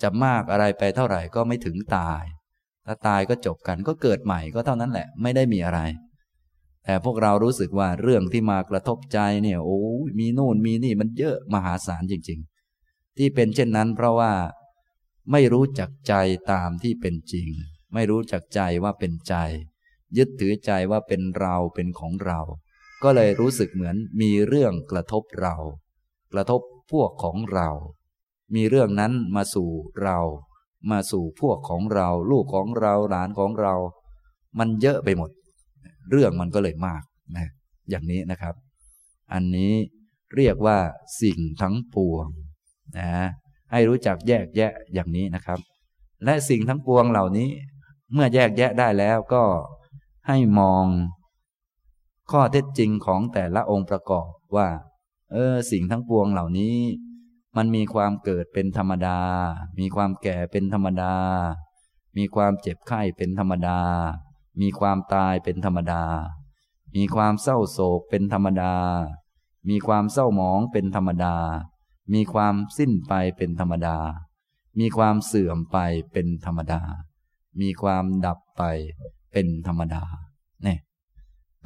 จะมากอะไรไปเท่าไหร่ก็ไม่ถึงตาย ถ้าตายก็จบกันก็เกิดใหม่ก็เท่านั้นแหละ ไม่ได้มีอะไร แต่พวกเรารู้สึกว่าเรื่องที่มากระทบใจเนี่ยโอ้มีนู่นมีนี่มันเยอะมหาศาลจริง ๆ ที่เป็นเช่นนั้น เพราะว่าไม่รู้จักใจตามที่เป็นจริง ไม่รู้จักใจว่าเป็นใจ ยึดถือใจว่าเป็นเราเป็นของเรา ก็เลยรู้สึกเหมือนมีเรื่องกระทบเรา กระทบพวกของเรา มีเรื่องนั้นมาสู่เรา มาสู่พวกของเรา ลูกของเราหลานของเรา มันเยอะไปหมด เรื่องมันก็เลยมากนะอย่างนี้นะครับ อันนี้เรียกว่าสิ่งทั้งปวงนะให้รู้จักแยกแยะอย่างนี้นะครับ และสิ่งทั้งปวงเหล่านี้ เมื่อแยกแยะได้แล้วก็ให้มองข้อเท็จจริงของแต่ละองค์ประกอบว่า เออสิ่งทั้งปวงเหล่านี้ มันมีความเกิดเป็นธรรมดา มีความแก่เป็นธรรมดา มีความเจ็บไข้เป็นธรรมดา มีความตายเป็นธรรมดา มีความเศร้าโศกเป็นธรรมดา มีความเศร้าหมองเป็นธรรมดา มีความสิ้นไปเป็นธรรมดา มีความเสื่อมไปเป็นธรรมดา มีความดับไปเป็นธรรมดาเนี่ย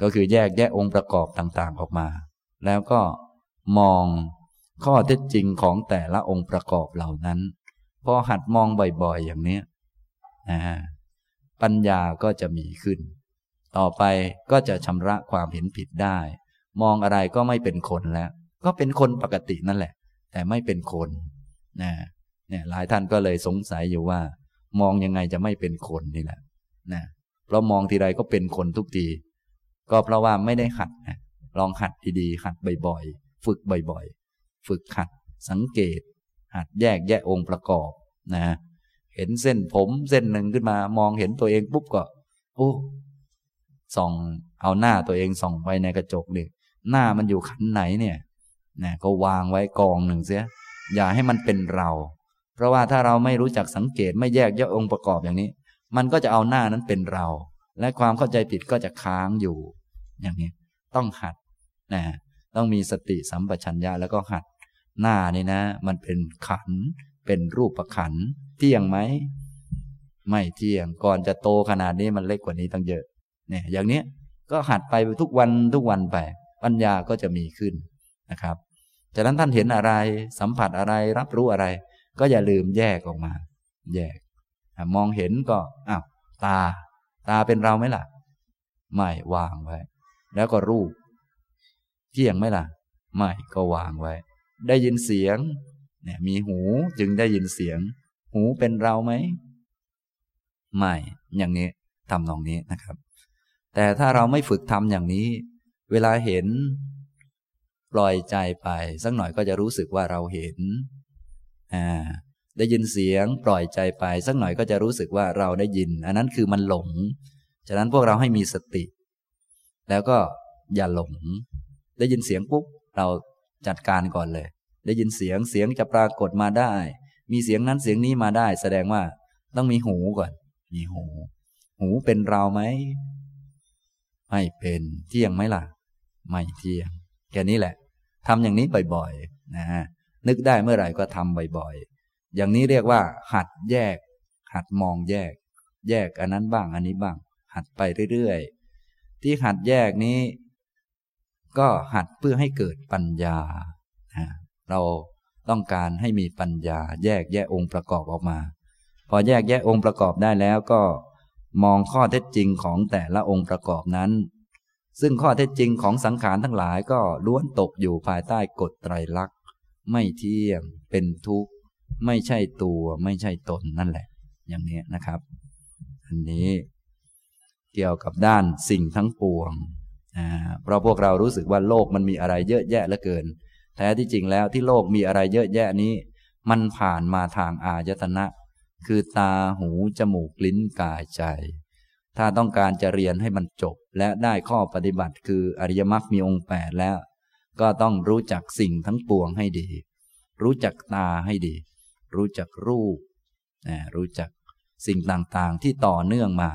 ก็คือแยกแยะองค์ประกอบต่างๆออกมา แล้วก็มอง ข้อเท็จจริงของแต่ละองค์ประกอบเหล่านั้น พอหัดมองบ่อยๆ อย่างนี้นะปัญญาก็จะมีขึ้น ต่อไปก็จะชำระความเห็นผิดได้ มองอะไรก็ไม่เป็นคนแล้ว ก็เป็นคนปกตินั่นแหละ แต่ไม่เป็นคนนะเนี่ยหลายท่านก็เลยสงสัยอยู่ว่า มองยังไงจะไม่เป็นคนนี่แหละนะเพราะมองทีไรก็เป็นคนทุกที ก็เพราะว่าไม่ได้หัดนะลองหัดดีๆหัดบ่อยๆ ฝึกบ่อยๆ ฝึกหัดสังเกต หัดแยกแยะองค์ประกอบนะเห็นเส้นผมเส้นหนึ่งขึ้นมามองเห็นตัวเองปุ๊บก็โอ้ส่องเอาหน้าตัวเองส่องไปในกระจกดิหน้ามันอยู่ขันไหนเนี่ยนะก็วางไว้กองหนึ่งเสีย อย่าให้มันเป็นเรา เพราะว่าถ้าเราไม่รู้จักสังเกตไม่แยกแยะองค์ประกอบอย่างนี้ มันก็จะเอาหน้านั้นเป็นเรา และความเข้าใจผิดก็จะค้างอยู่ อย่างนี้ ต้องหัดนะต้องมีสติสัมปชัญญะแล้วก็หัด หน้านี่นะ มันเป็นขัน เป็นรูปขัน เที่ยงไหม ไม่เที่ยง ก่อนจะโตขนาดนี้มันเล็กกว่านี้ตั้งเยอะ เนี่ย อย่างนี้ก็หัดไปทุกวันทุกวันไป ปัญญาก็จะมีขึ้นนะครับจากนั้นท่านเห็นอะไร สัมผัสอะไร รับรู้อะไร ก็อย่าลืมแยกออกมา แยก มองเห็นก็อ้าวตา ตาเป็นเราไหมล่ะ ไม่วางไว้ แล้วก็รูป เที่ยงไหมล่ะ ไม่ก็วางไว้ ได้ยินเสียงเนี่ยมีหูจึงได้ยินเสียง หูเป็นเราไหม ไม่ อย่างนี้ทำนองนี้นะครับ แต่ถ้าเราไม่ฝึกทำอย่างนี้ เวลาเห็น ปล่อยใจไปสักหน่อยก็จะรู้สึกว่าเราเห็นอ่าได้ยินเสียง ปล่อยใจไป สักหน่อยก็จะรู้สึกว่าเราได้ยิน อันนั้นคือมันหลง ฉะนั้นพวกเราให้มีสติ แล้วก็อย่าหลง ได้ยินเสียงปุ๊บเรา จัดการก่อนเลย ได้ยินเสียงเสียงจะปรากฏมาได้ มีเสียงนั้นเสียงนี้มาได้ แสดงว่าต้องมีหูก่อน มีหู หูเป็นเราไหมไม่เป็นเที่ยงไหมล่ะ ไม่เที่ยงแค่นี้แหละทำอย่างนี้บ่อยๆนะนึกได้เมื่อไหร่ก็ทำบ่อยๆอย่างนี้เรียกว่า หัดแยก หัดมองแยก แยกอันนั้นบ้างอันนี้บ้าง หัดไปเรื่อยๆที่หัดแยกนี้ ก็หัดเพื่อให้เกิดปัญญา เราต้องการให้มีปัญญาแยกแยกองค์ประกอบออกมา พอแยกแยกองค์ประกอบได้แล้วก็มองข้อเท็จจริงของแต่ละองค์ประกอบนั้น ซึ่งข้อเท็จจริงของสังขารทั้งหลายก็ล้วนตกอยู่ภายใต้กฎไตรลักษณ์ ไม่เที่ยง เป็นทุกข์ ไม่ใช่ตัวไม่ใช่ตนนั่นแหละ อย่างนี้นะครับ อันนี้ เกี่ยวกับด้านสิ่งทั้งปวง เพราะพวกเรารู้สึกว่าโลกมันมีอะไรเยอะแยะเหลือเกิน แท้ที่จริงแล้วที่โลกมีอะไรเยอะแยะนี้ มันผ่านมาทางอายตนะ คือตาหูจมูกลิ้นกายใจ ถ้าต้องการจะเรียนให้มันจบ และได้ข้อปฏิบัติ คืออริยมรรคมีองค์แปดแล้ว ก็ต้องรู้จักสิ่งทั้งปวงให้ดี รู้จักตาให้ดี รู้จักรูปนะรู้จักสิ่งต่างๆที่ต่อเนื่องมา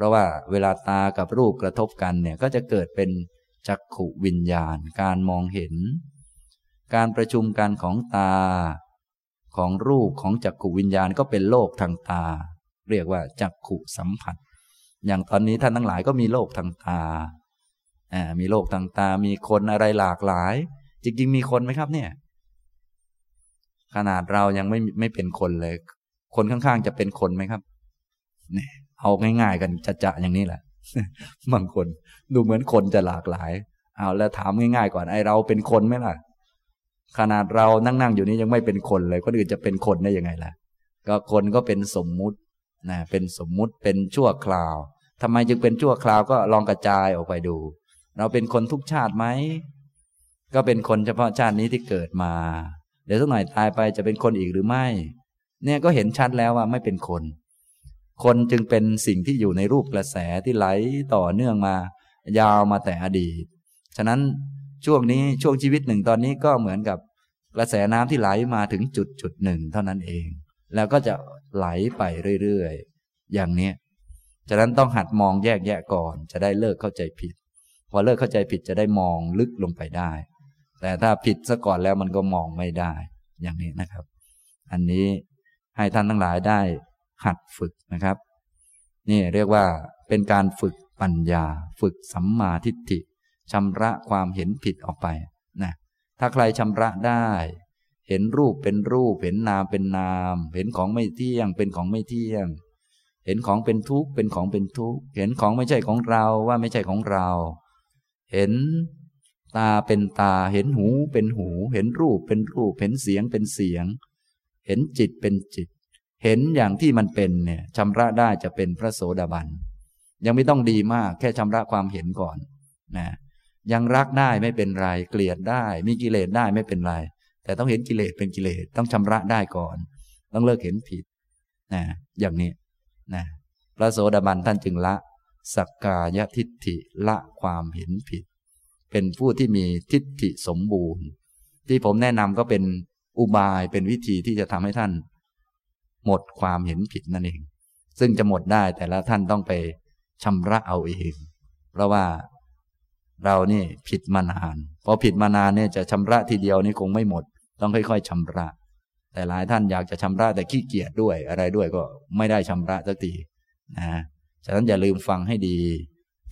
เพราะว่าเวลาตากับรูปกระทบกันเนี่ยก็จะเกิดเป็นจักขุวิญญาณ การมองเห็น การประชุมกันของตา ของรูปของจักขุวิญญาณก็เป็นโลกทางตา เรียกว่าจักขุสัมผัส อย่างตอนนี้ท่านทั้งหลายก็มีโลกทางตาอ่ามีโลกทางตา มีคนอะไรหลากหลาย จริงๆมีคนไหมครับเนี่ย ขนาดเรายังไม่ไม่เป็นคนเลย คนข้างๆจะเป็นคนไหมครับเนี่ย เอาง่าย ๆ กันจะจะอย่างนี้แหละบางคนดูเหมือนคนจะหลากหลาย เอาแล้วถามง่ายๆก่อนไอเราเป็นคนไหมล่ะ ขนาดเรานั่งๆอยู่นี้ยังไม่เป็นคนเลยคนอื่นจะเป็นคนได้ยังไงล่ะ ก็คนก็เป็นสมมุตินะเป็นสมมุติเป็นชั่วคราวทำไมจึงเป็นชั่วคราวก็ลองกระจายออกไปดู เราเป็นคนทุกชาติไหมก็เป็นคนเฉพาะชาตินี้ที่เกิดมา เดี๋ยวสักหน่อยตายไปจะเป็นคนอีกหรือไม่ เนี่ยก็เห็นชัดแล้วว่าไม่เป็นคน คนจึงเป็นสิ่งที่อยู่ในรูปกระแสที่ไหลต่อเนื่องมา ยาวมาแต่อดีต ฉะนั้นช่วงนี้ช่วงชีวิตหนึ่งตอนนี้ก็เหมือนกับกระแสน้ำที่ไหลมาถึงจุดจุดหนึ่งเท่านั้นเอง แล้วก็จะไหลไปเรื่อยๆ อย่างนี้ฉะนั้นต้องหัดมองแยกแยะก่อน จะได้เลิกเข้าใจผิด พอเลิกเข้าใจผิดจะได้มองลึกลงไปได้ แต่ถ้าผิดซะก่อนแล้วมันก็มองไม่ได้ อย่างนี้นะครับ อันนี้ให้ท่านทั้งหลายได้ หัดฝึกนะครับ นี่เรียกว่าเป็นการฝึกปัญญา ฝึกสัมมาทิฏฐิชำระความเห็นผิดออกไปนะถ้าใครชำระได้ เห็นรูปเป็นรูป เห็นนามเป็นนาม เห็นของไม่เที่ยง เป็นของไม่เที่ยง เห็นของเป็นทุกข์เป็นของเป็นทุกข์เห็นของไม่ใช่ของเราว่าไม่ใช่ของเรา เห็นตาเป็นตา เห็นหูเป็นหู เห็นรูปเป็นรูป เห็นเสียงเป็นเสียง เห็นจิตเป็นจิต เห็นอย่างที่มันเป็นเนี่ยชำระได้จะเป็นพระโสดาบัน ยังไม่ต้องดีมากแค่ชำระความเห็นก่อนนะยังรักได้ไม่เป็นไร เกลียดได้ มีกิเลสได้ไม่เป็นไร แต่ต้องเห็นกิเลสเป็นกิเลสต้องชำระได้ก่อน ต้องเลิกเห็นผิดนะอย่างนี้นะพระโสดาบันท่านจึงละ สักกายทิฏฐิละความเห็นผิด เป็นผู้ที่มีทิฏฐิสมบูรณ์ ที่ผมแนะนำก็เป็นอุบายเป็นวิธีที่จะทำให้ท่าน หมดความเห็นผิดนั่นเอง ซึ่งจะหมดได้แต่ละท่านต้องไปชำระเอาเอง เพราะว่าเรานี่ผิดมานานพอผิดมานานเนี่ยจะชำระทีเดียวนี่คงไม่หมด ต้องค่อยๆชำระ แต่หลายท่านอยากจะชำระแต่ขี้เกียจด้วยอะไรด้วยก็ไม่ได้ชำระสักทีนะฉะนั้นอย่าลืมฟังให้ดี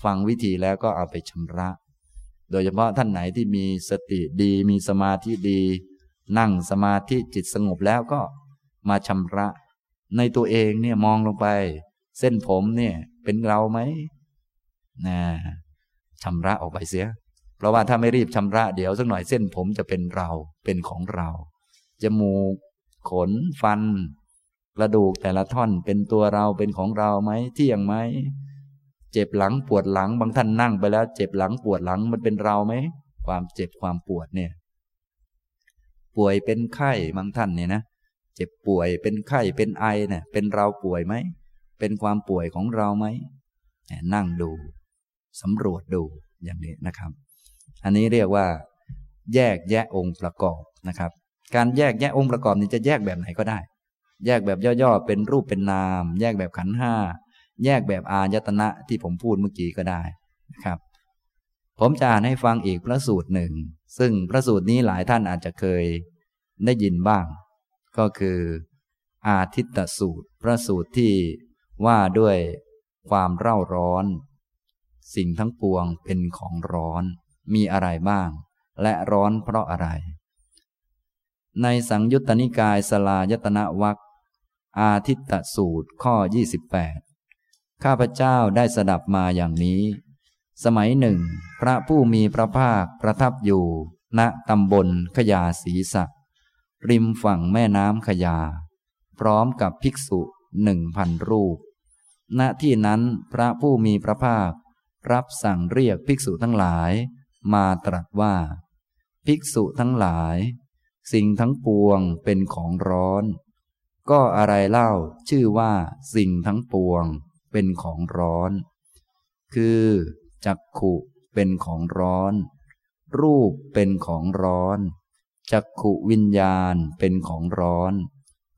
ฟังวิธีแล้วก็เอาไปชำระ โดยเฉพาะท่านไหนที่มีสติดี มีสมาธิดี นั่งสมาธิจิตสงบแล้วก็ มาชำระ ในตัวเองเนี่ยมองลงไป เส้นผมเนี่ย เป็นเราไหมนะชำระออกไปเสีย เพราะว่าถ้าไม่รีบชำระเดี๋ยวสักหน่อยเส้นผมจะเป็นเราเป็นของเราจมูก ขนฟัน กระดูกแต่ละท่อนเป็นตัวเราเป็นของเราไหมเที่ยงไหมเจ็บหลังปวดหลังบางท่านนั่งไปแล้ว เจ็บหลังปวดหลังมันเป็นเราไหมความเจ็บความปวดเนี่ย ป่วยเป็นไข้บางท่านเนี่ยนะ เจ็บป่วยเป็นไข้เป็นไอเนี่ยเป็นเราป่วยไหม เป็นความป่วยของเราไหมนั่งดูสำรวจดูอย่างนี้นะครับ อันนี้เรียกว่า แยกแยะองค์ประกอบนะครับ การแยกแยะองค์ประกอบนี้จะแยกแบบไหนก็ได้ แยกแบบย่อๆเป็นรูปเป็นนาม แยกแบบขันห้าแยกแบบอายตนะที่ผมพูดเมื่อกี้ก็ได้นะครับ ผมจะอ่านให้ฟังอีกพระสูตรหนึ่ง ซึ่งพระสูตรนี้หลายท่านอาจจะเคยได้ยินบ้าง ก็คือ อาทิตตสูตร พระสูตรที่ว่าด้วยความเร่าร้อน สิ่งทั้งปวงเป็นของร้อน มีอะไรบ้าง และร้อนเพราะอะไร ในสังยุตตนิกายสลายตนะวักอาทิตตสูตรข้อ 28 ข้าพเจ้าได้สดับมาอย่างนี้ สมัยหนึ่ง พระผู้มีพระภาคประทับอยู่ ณตำบลขยาศีสะ ริมฝั่งแม่น้ำขยา พร้อมกับภิกษุหนึ่งพันรูป ณที่นั้นพระผู้มีพระภาครับสั่งเรียกภิกษุทั้งหลาย มาตรัสว่า ภิกษุทั้งหลาย สิ่งทั้งปวงเป็นของร้อน ก็อะไรเล่าชื่อว่าสิ่งทั้งปวงเป็นของร้อน คือจักขุเป็นของร้อน รูปเป็นของร้อน จักขุวิญญาณเป็นของร้อน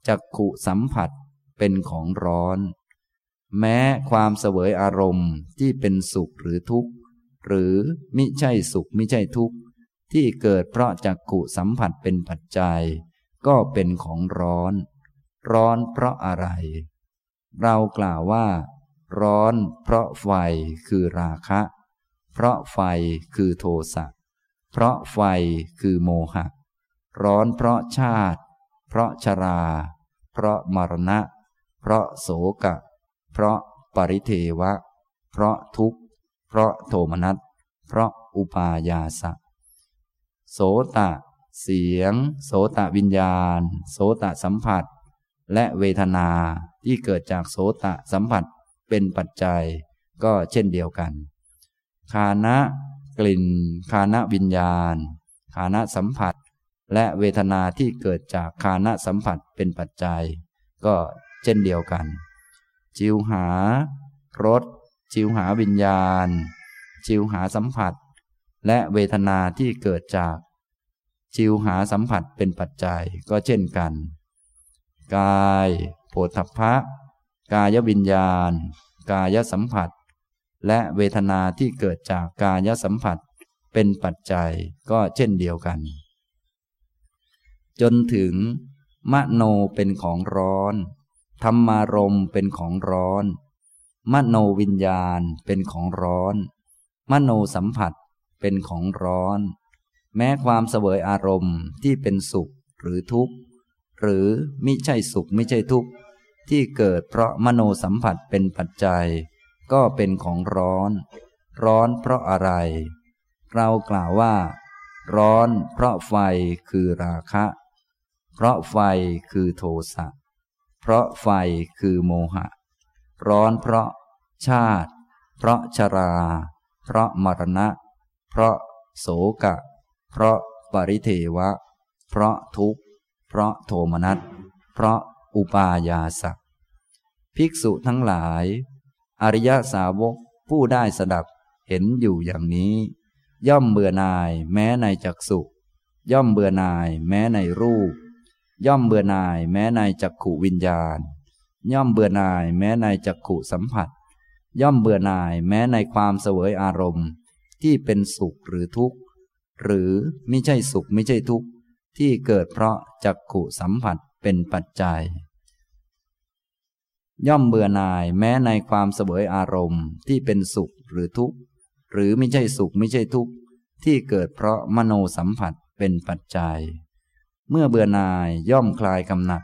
จักขุสัมผัสเป็นของร้อน แม้ความเสวยอารมณ์ที่เป็นสุขหรือทุกข์ หรือมิใช่สุขมิใช่ทุกข์ ที่เกิดเพราะจักขุสัมผัสเป็นปัจจัย ก็เป็นของร้อน ร้อนเพราะอะไร เรากล่าวว่า ร้อนเพราะไฟคือราคะ เพราะไฟคือโทสะเพราะไฟคือโมหะ ร้อนเพราะชาติ เพราะชรา เพราะมรณะ เพราะโศกะ เพราะปริเทวะ เพราะทุกข์ เพราะโทมนัส เพราะอุปายาสะ โสตะ เสียง โสตะวิญญาณ โสตะสัมผัส และเวทนาที่เกิดจากโสตะสัมผัสเป็นปัจจัยก็เช่นเดียวกัน คานะ กลิ่น คานะวิญญาณ คานะสัมผัส และเวทนาที่เกิดจากคานะสัมผัสเป็นปัจจัย ก็เช่นเดียวกัน จิวหารสจิวหาวิญญาณ จิวหาสัมผัส และเวทนาที่เกิดจาก จิวหาสัมผัสเป็นปัจจัยก็เช่นกัน กาย โผฏฐัพพะ กายวิญญาณ กายสัมผัส และเวทนาที่เกิดจากกายสัมผัส เป็นปัจจัยก็เช่นเดียวกัน จนถึง มโนเป็นของร้อน ธรรมารมเป็นของร้อน มโนวิญญาณเป็นของร้อน มโนสัมผัสเป็นของร้อน แม้ความเสวยอารมณ์ที่เป็นสุขหรือทุกข์ หรือมิใช่สุขไม่ใช่ทุกข์ ที่เกิดเพราะมโนสัมผัสเป็นปัจจัย ก็เป็นของร้อน ร้อนเพราะอะไร เรากล่าวว่า ร้อนเพราะไฟคือราคะ เพราะไฟคือโทสะ เพราะไฟคือโมหะ ร้อนเพราะชาติ เพราะชรา เพราะมรณะ เพราะโสกะ เพราะปริเทวะ เพราะทุกข์ เพราะโทมนัส เพราะอุปายาสักภิกษุทั้งหลาย อริยสาวกผู้ได้สดับเห็นอยู่อย่างนี้ ย่อมเบื่อนายแม้ในจักสุย่อมเบื่อนายแม้ในรูป ย่อมเบื่อหน่ายแม้ในจักขุวิญญาณ ย่อมเบื่อหน่ายแม้ในจักขุสัมผัส ย่อมเบื่อหน่ายแม้ในความเสวยอารมณ์ ที่เป็นสุขหรือทุกข์ หรือไม่ใช่สุขไม่ใช่ทุกข์ ที่เกิดเพราะจักขุสัมผัสเป็นปัจจัย ย่อมเบื่อหน่ายแม้ในความเสวยอารมณ์ ที่เป็นสุขหรือทุกข์ หรือไม่ใช่สุขไม่ใช่ทุกข์ ที่เกิดเพราะมโนสัมผัสเป็นปัจจัย เมื่อเบื่อหน่ายย่อมคลายกำหนัด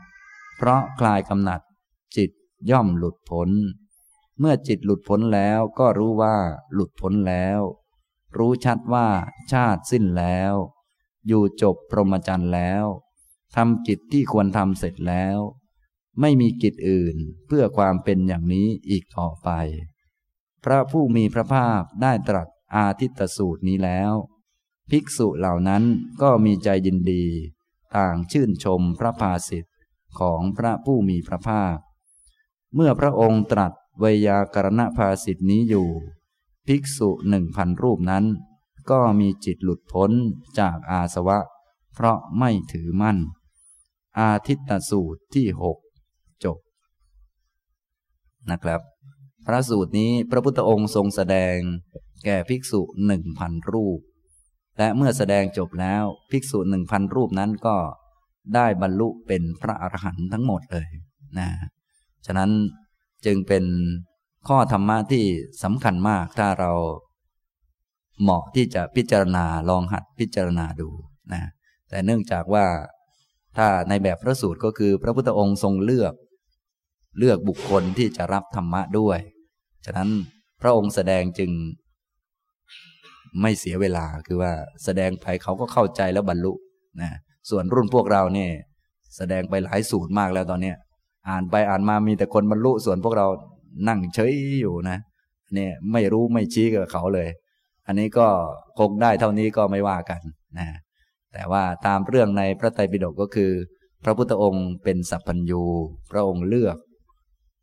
เพราะคลายกำหนัด จิตย่อมหลุดพ้น เมื่อจิตหลุดพ้นแล้วก็รู้ว่าหลุดพ้นแล้ว รู้ชัดว่าชาติสิ้นแล้ว อยู่จบพรหมจรรย์แล้วทำกิจที่ควรทำเสร็จแล้ว ไม่มีกิจอื่นเพื่อความเป็นอย่างนี้อีกต่อไป พระผู้มีพระภาคได้ตรัสอาทิตตสูตรนี้แล้ว ภิกษุเหล่านั้นก็มีใจยินดี ต่างชื่นชมพระภาสิทธิ์ของพระผู้มีพระภาค เมื่อพระองค์ตรัสวยากรณภาสิทธินี้อยู่ ภิกษุหนึ่งพันรูปนั้น ก็มีจิตหลุดพ้นจากอาสวะ เพราะไม่ถือมั่น อาทิตตสูตรที่หกจบนะครับ พระสูตรนี้พระพุทธองค์ทรงแสดงแก่ภิกษุหนึ่งพันรูป และเมื่อแสดงจบแล้วภิกษุหนึ่งพันรูปนั้นก็ได้บรรลุเป็นพระอรหันต์ทั้งหมดเลยนะฉะนั้นจึงเป็นข้อธรรมะที่สำคัญมากถ้าเราเหมาะที่จะพิจารณาลองหัดพิจารณาดูนะแต่เนื่องจากว่าถ้าในแบบพระสูตรก็คือพระพุทธองค์ทรงเลือก เลือกบุคคลที่จะรับธรรมะด้วย ฉะนั้นพระองค์แสดงจึง ไม่เสียเวลาคือว่าแสดงไปเขาก็เข้าใจแล้วบรรลุนะส่วนรุ่นพวกเราเนี่ยแสดงไปหลายสูตรมากแล้วตอนเนี้ยอ่านไปอ่านมามีแต่คนบรรลุส่วนพวกเรานั่งเฉยอยู่นะเนี่ยไม่รู้ไม่ชี้กับเขาเลย อันนี้ก็คงได้เท่านี้ก็ไม่ว่ากันนะแต่ว่าตามเรื่องในพระไตรปิฎกก็คือ พระพุทธองค์เป็นสัพพัญญู พระองค์เลือก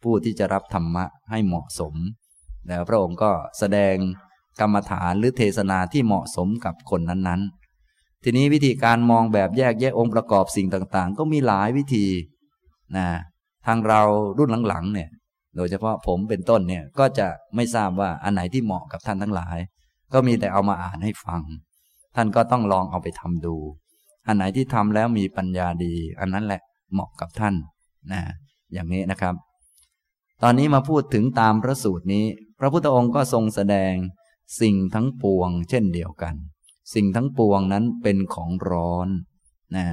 ผู้ที่จะรับธรรมะให้เหมาะสม แล้วพระองค์ก็แสดง กรรมฐานหรือเทศนาที่เหมาะสมกับคนนั้นๆ ทีนี้วิธีการมองแบบแยกแยะองค์ประกอบสิ่งต่างๆ ก็มีหลายวิธีนะทางเรารุ่นหลังๆเนี่ยโดยเฉพาะผมเป็นต้นเนี่ยก็จะไม่ทราบว่าอันไหนที่เหมาะกับท่านทั้งหลาย ก็มีแต่เอามาอ่านให้ฟัง ท่านก็ต้องลองเอาไปทำดู อันไหนที่ทำแล้วมีปัญญาดี อันนั้นแหละเหมาะกับท่านนะอย่างนี้นะครับ ตอนนี้มาพูดถึงตามพระสูตรนี้ พระพุทธองค์ก็ทรงแสดง สิ่งทั้งปวง เช่นเดียวกัน สิ่งทั้งปวงนั้นเป็นของร้อนนะ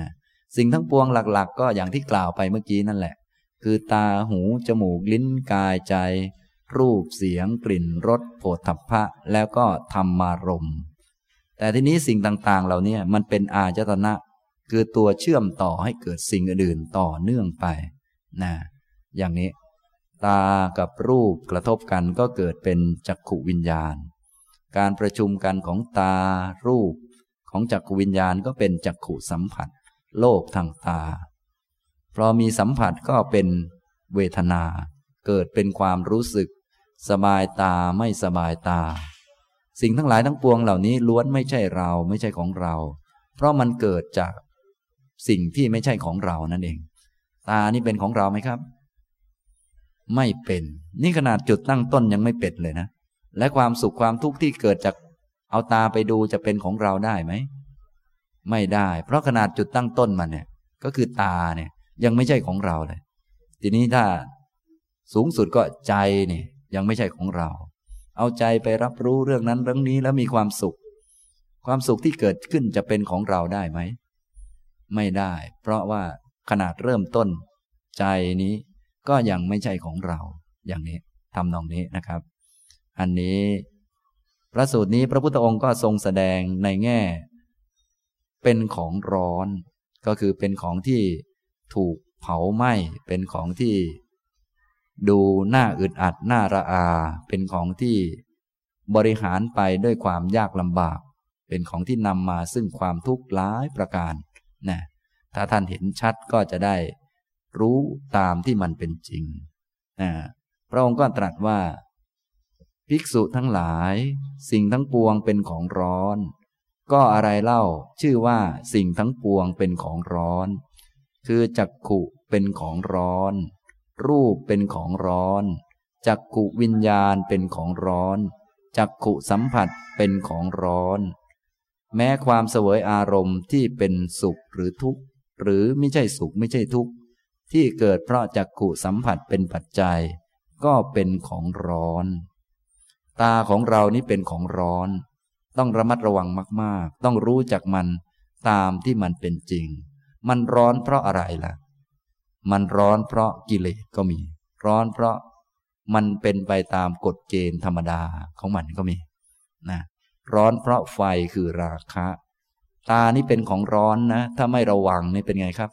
สิ่งทั้งปวงหลักๆ ก็อย่างที่กล่าวไปเมื่อกี้นั่นแหละ คือตาหู จมูกลิ้นกายใจ รูปเสียง กลิ่นรสโผฏฐัพพะ แล้วก็ธรรมารมแต่ทีนี้สิ่งต่างๆ เหล่านี้มันเป็นอาจตนะ คือตัวเชื่อมต่อให้เกิดสิ่งอื่นต่อเนื่องไปนะอย่างนี้ ตากับรูปกระทบกันก็เกิดเป็นจักขุวิญญาณ การประชุมกันของตารูป ของจักขุวิญญาณก็เป็นจักขุสัมผัส โลกทางตาพอมีสัมผัสก็เป็นเวทนา เกิดเป็นความรู้สึก สบายตาไม่สบายตา สิ่งทั้งหลายทั้งปวงเหล่านี้ล้วนไม่ใช่เราไม่ใช่ของเรา เพราะมันเกิดจากสิ่งที่ไม่ใช่ของเรานั่นเอง ตานี่เป็นของเราไหมครับ ไม่เป็น นี่ขนาดจุดตั้งต้นยังไม่เป็ดเลยนะ และความสุขความทุกข์ที่เกิดจากเอาตาไปดูจะเป็นของเราได้ไหม ไม่ได้ เพราะขนาดจุดตั้งต้นมันเนี่ย ก็คือตาเนี่ย ยังไม่ใช่ของเราเลย ทีนี้ถ้าสูงสุดก็ใจเนี่ยยังไม่ใช่ของเรา เอาใจไปรับรู้เรื่องนั้นเรื่องนี้แล้วมีความสุข ความสุขที่เกิดขึ้นจะเป็นของเราได้ไหม ไม่ได้ เพราะว่าขนาดเริ่มต้น ใจนี้ก็ยังไม่ใช่ของเรา อย่างนี้ทำนองนี้นะครับ อันนี้ พระสูตรนี้พระพุทธองค์ก็ทรงแสดงในแง่ เป็นของร้อน ก็คือเป็นของที่ถูกเผาไหม้เป็นของที่ ดูหน้าอึดอัดหน้าระอา เป็นของที่บริหารไปด้วยความยากลำบาก เป็นของที่นำมาซึ่งความทุกข์ร้ายประการนะถ้าท่านเห็นชัดก็จะได้รู้ตามที่มันเป็นจริงนะพระองค์ก็ตรัสว่า ภิกษุทั้งหลาย สิ่งทั้งปวงเป็นของร้อน ก็อะไรเล่า ชื่อว่าสิ่งทั้งปวงเป็นของร้อน คือจักขุเป็นของร้อน รูปเป็นของร้อน จักขุวิญญาณเป็นของร้อน จักขุสัมผัสเป็นของร้อน แม้ความเสวยอารมณ์ที่เป็นสุขหรือทุกข์ หรือไม่ใช่สุขไม่ใช่ทุกข์ ที่เกิดเพราะจักขุสัมผัสเป็นปัจจัย ก็เป็นของร้อน ตาของเรานี่เป็นของร้อน ต้องระมัดระวังมาก ๆ ต้องรู้จักมันตามที่มันเป็นจริง มันร้อนเพราะอะไรล่ะ มันร้อนเพราะกิเลสก็มี ร้อนเพราะมันเป็นไปตามกฎเกณฑ์ธรรมดาของมันก็มีนะร้อนเพราะไฟคือราคะ ตานี่เป็นของร้อนนะ ถ้าไม่ระวังนี่เป็นไงครับ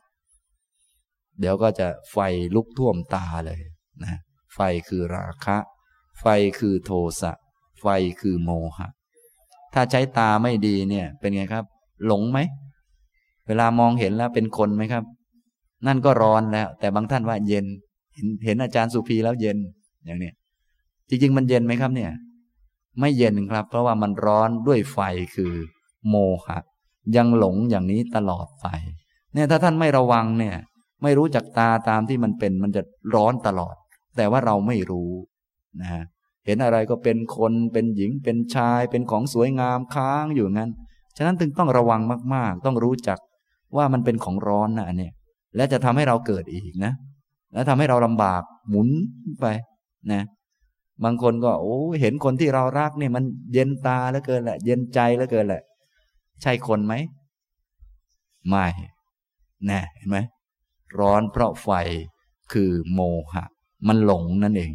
เดี๋ยวก็จะไฟลุกท่วมตาเลยนะไฟคือราคะ ไฟคือโทสะ ไฟคือโมหะ ถ้าใช้ตาไม่ดีเนี่ย เป็นไงครับ หลงไหม เวลามองเห็นแล้วเป็นคนไหมครับ นั่นก็ร้อนแล้ว แต่บางท่านว่าเย็น เห็นเห็นอาจารย์สุภีแล้วเย็น อย่างนี้จริง ๆ มันเย็นไหมครับเนี่ย ไม่เย็นครับ เพราะว่ามันร้อนด้วยไฟคือโมหะ ยังหลงอย่างนี้ตลอดไป เนี่ยถ้าท่านไม่ระวังเนี่ย ไม่รู้จักตาตามที่มันเป็น มันจะร้อนตลอด แต่ว่าเราไม่รู้ นะเห็นอะไรก็เป็นคนเป็นหญิงเป็นชาย เป็นของสวยงามค้างอยู่งั้น ฉะนั้นจึงต้องระวังมาก ๆ ต้องรู้จักว่ามันเป็นของร้อนนะอันนี้และจะทำให้เราเกิดอีกนะ และทำให้เราลำบากหมุนไปนะ บางคนก็โอ้เห็นคนที่เรารักเนี่ยมันเย็นตาแล้วเกินแหละ เย็นใจแล้วเกินแหละ ใช่คนไหมไม่แน่เห็นไหมร้อนเพราะไฟคือโมหะ มันหลงนั่นเอง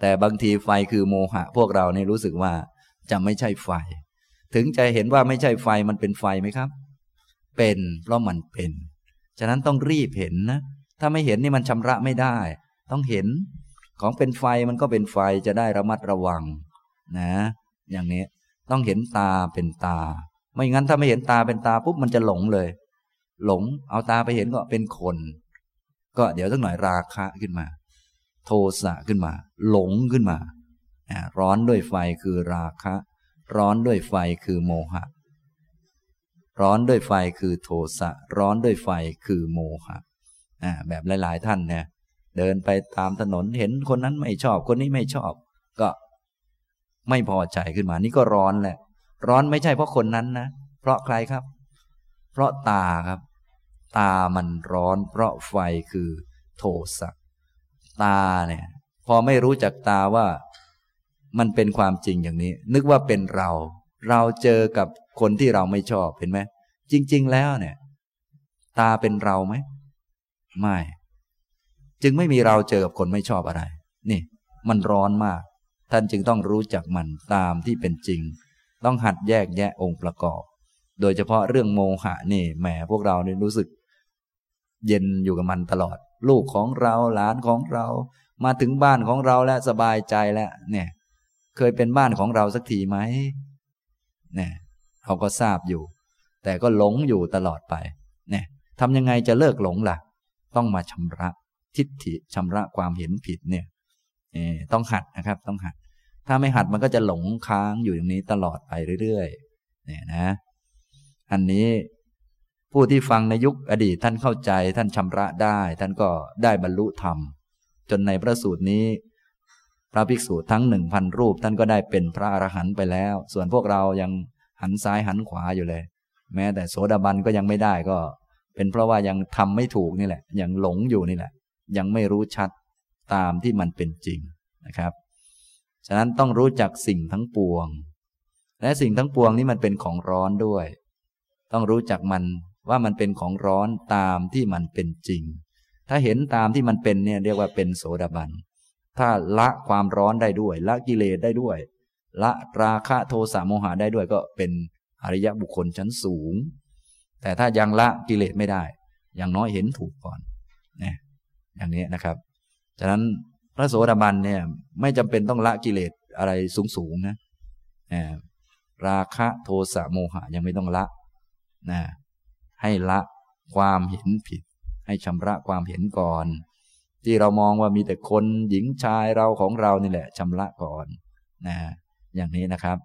แต่บางทีไฟคือโมหะ พวกเราเนี่ยรู้สึกว่าจะไม่ใช่ไฟ ถึงจะเห็นว่าไม่ใช่ไฟมันเป็นไฟไหมครับ เป็นเพราะมันเป็น ฉะนั้นต้องรีบเห็นนะ ถ้าไม่เห็นนี่มันชำระไม่ได้ ต้องเห็นของเป็นไฟมันก็เป็นไฟจะได้ระมัดระวัง นะ อย่างนี้ต้องเห็นตาเป็นตา ไม่งั้นถ้าไม่เห็นตาเป็นตาปุ๊บมันจะหลงเลย หลงเอาตาไปเห็นก็เป็นคน ก็เดี๋ยวสักหน่อยราคะขึ้นมา โทสะขึ้นมา หลงขึ้นมา ร้อนด้วยไฟคือราคะ ร้อนด้วยไฟคือโมหะ ร้อนด้วยไฟคือโทสะ ร้อนด้วยไฟคือโมหะแบบหลาย ๆ ท่านเนี่ยเดินไปตามถนนเห็นคนนั้นไม่ชอบ คนนี้ไม่ชอบ ก็ไม่พอใจขึ้นมา นี่ก็ร้อนแหละ ร้อนไม่ใช่เพราะคนนั้นนะ เพราะใครครับ เพราะตาครับ ตามันร้อน เพราะไฟคือโทสะ ตาเนี่ย พอไม่รู้จักตาว่ามันเป็นความจริงอย่างนี้ นึกว่าเป็นเรา เราเจอกับคนที่เราไม่ชอบเห็นไหมจริง ๆ แล้วเนี่ย ตาเป็นเราไหมไม่ จึงไม่มีเราเจอกับคนไม่ชอบอะไร นี่ มันร้อนมาก ท่านจึงต้องรู้จักมันตามที่เป็นจริง ต้องหัดแยกแยะองค์ประกอบ โดยเฉพาะเรื่องโมหะนี่แหมพวกเราเนี่ยรู้สึก เย็นอยู่กับมันตลอด ลูกของเราหลานของเรา มาถึงบ้านของเราแล้วสบายใจแล้วเนี่ย เคยเป็นบ้านของเราสักทีไหมเนี่ยเขาก็ทราบอยู่ แต่ก็หลงอยู่ตลอดไป เนี่ยทำยังไงจะเลิกหลงล่ะ ต้องมาชำระทิฏฐิชำระความเห็นผิดเนี่ยต้องหัดนะครับ ต้องหัด ถ้าไม่หัดมันก็จะหลงค้างอยู่อย่างนี้ตลอดไปเรื่อยๆเนี่ยนะ อันนี้ ผู้ที่ฟังในยุคอดีตท่านเข้าใจท่านชำระได้ ท่านก็ได้บรรลุธรรม จนในพระสูตรนี้ พระภิกษุทั้งหนึ่งพันรูป ท่านก็ได้เป็นพระอรหันต์ไปแล้ว ส่วนพวกเรายังหันซ้ายหันขวาอยู่เลย แม้แต่โสดาบันก็ยังไม่ได้ก็ เป็นเพราะว่ายังทำไม่ถูกนี่แหละ ยังหลงอยู่นี่แหละ ยังไม่รู้ชัดตามที่มันเป็นจริงนะครับ ฉะนั้นต้องรู้จักสิ่งทั้งปวง และสิ่งทั้งปวงนี้มันเป็นของร้อนด้วย ต้องรู้จักมัน ว่ามันเป็นของร้อนตามที่มันเป็นจริง ถ้าเห็นตามที่มันเป็นเนี่ยเรียกว่าเป็นโสดาบัน ถ้าละความร้อนได้ด้วย ละกิเลสได้ด้วย ละราคะโทสะโมหะได้ด้วยก็เป็นอริยบุคคลชั้นสูง แต่ถ้ายังละกิเลสไม่ได้ อย่างน้อยเห็นถูกก่อนนี่ยอย่างนี้นะครับ ฉะนั้นพระโสดาบันเนี่ยไม่จำเป็นต้องละกิเลสอะไรสูงๆนะราคะโทสะโมหะยังไม่ต้องละนะ ให้ละความเห็นผิด ให้ชำระความเห็นก่อน ที่เรามองว่ามีแต่คนหญิงชายเราของเรานี่แหละชำระก่อนนะอย่างนี้นะครับ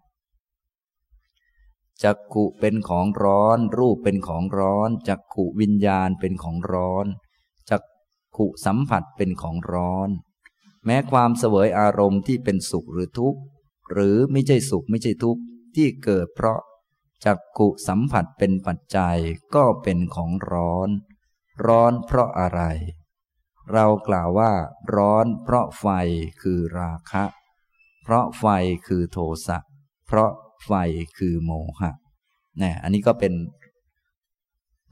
จักขุเป็นของร้อน รูปเป็นของร้อนจักขุวิญญาณเป็นของร้อนจักขุสัมผัสเป็นของร้อน แม้ความเสวยอารมณ์ที่เป็นสุขหรือทุกข์ หรือไม่ใช่สุขไม่ใช่ทุกข์ที่เกิดเพราะ จักกุสัมผัสเป็นปัจจัยก็เป็นของร้อน ร้อนเพราะอะไร เรากล่าวว่าร้อนเพราะไฟคือราคะ เพราะไฟคือโทสะ เพราะไฟคือโมหะนี่อันนี้ก็เป็น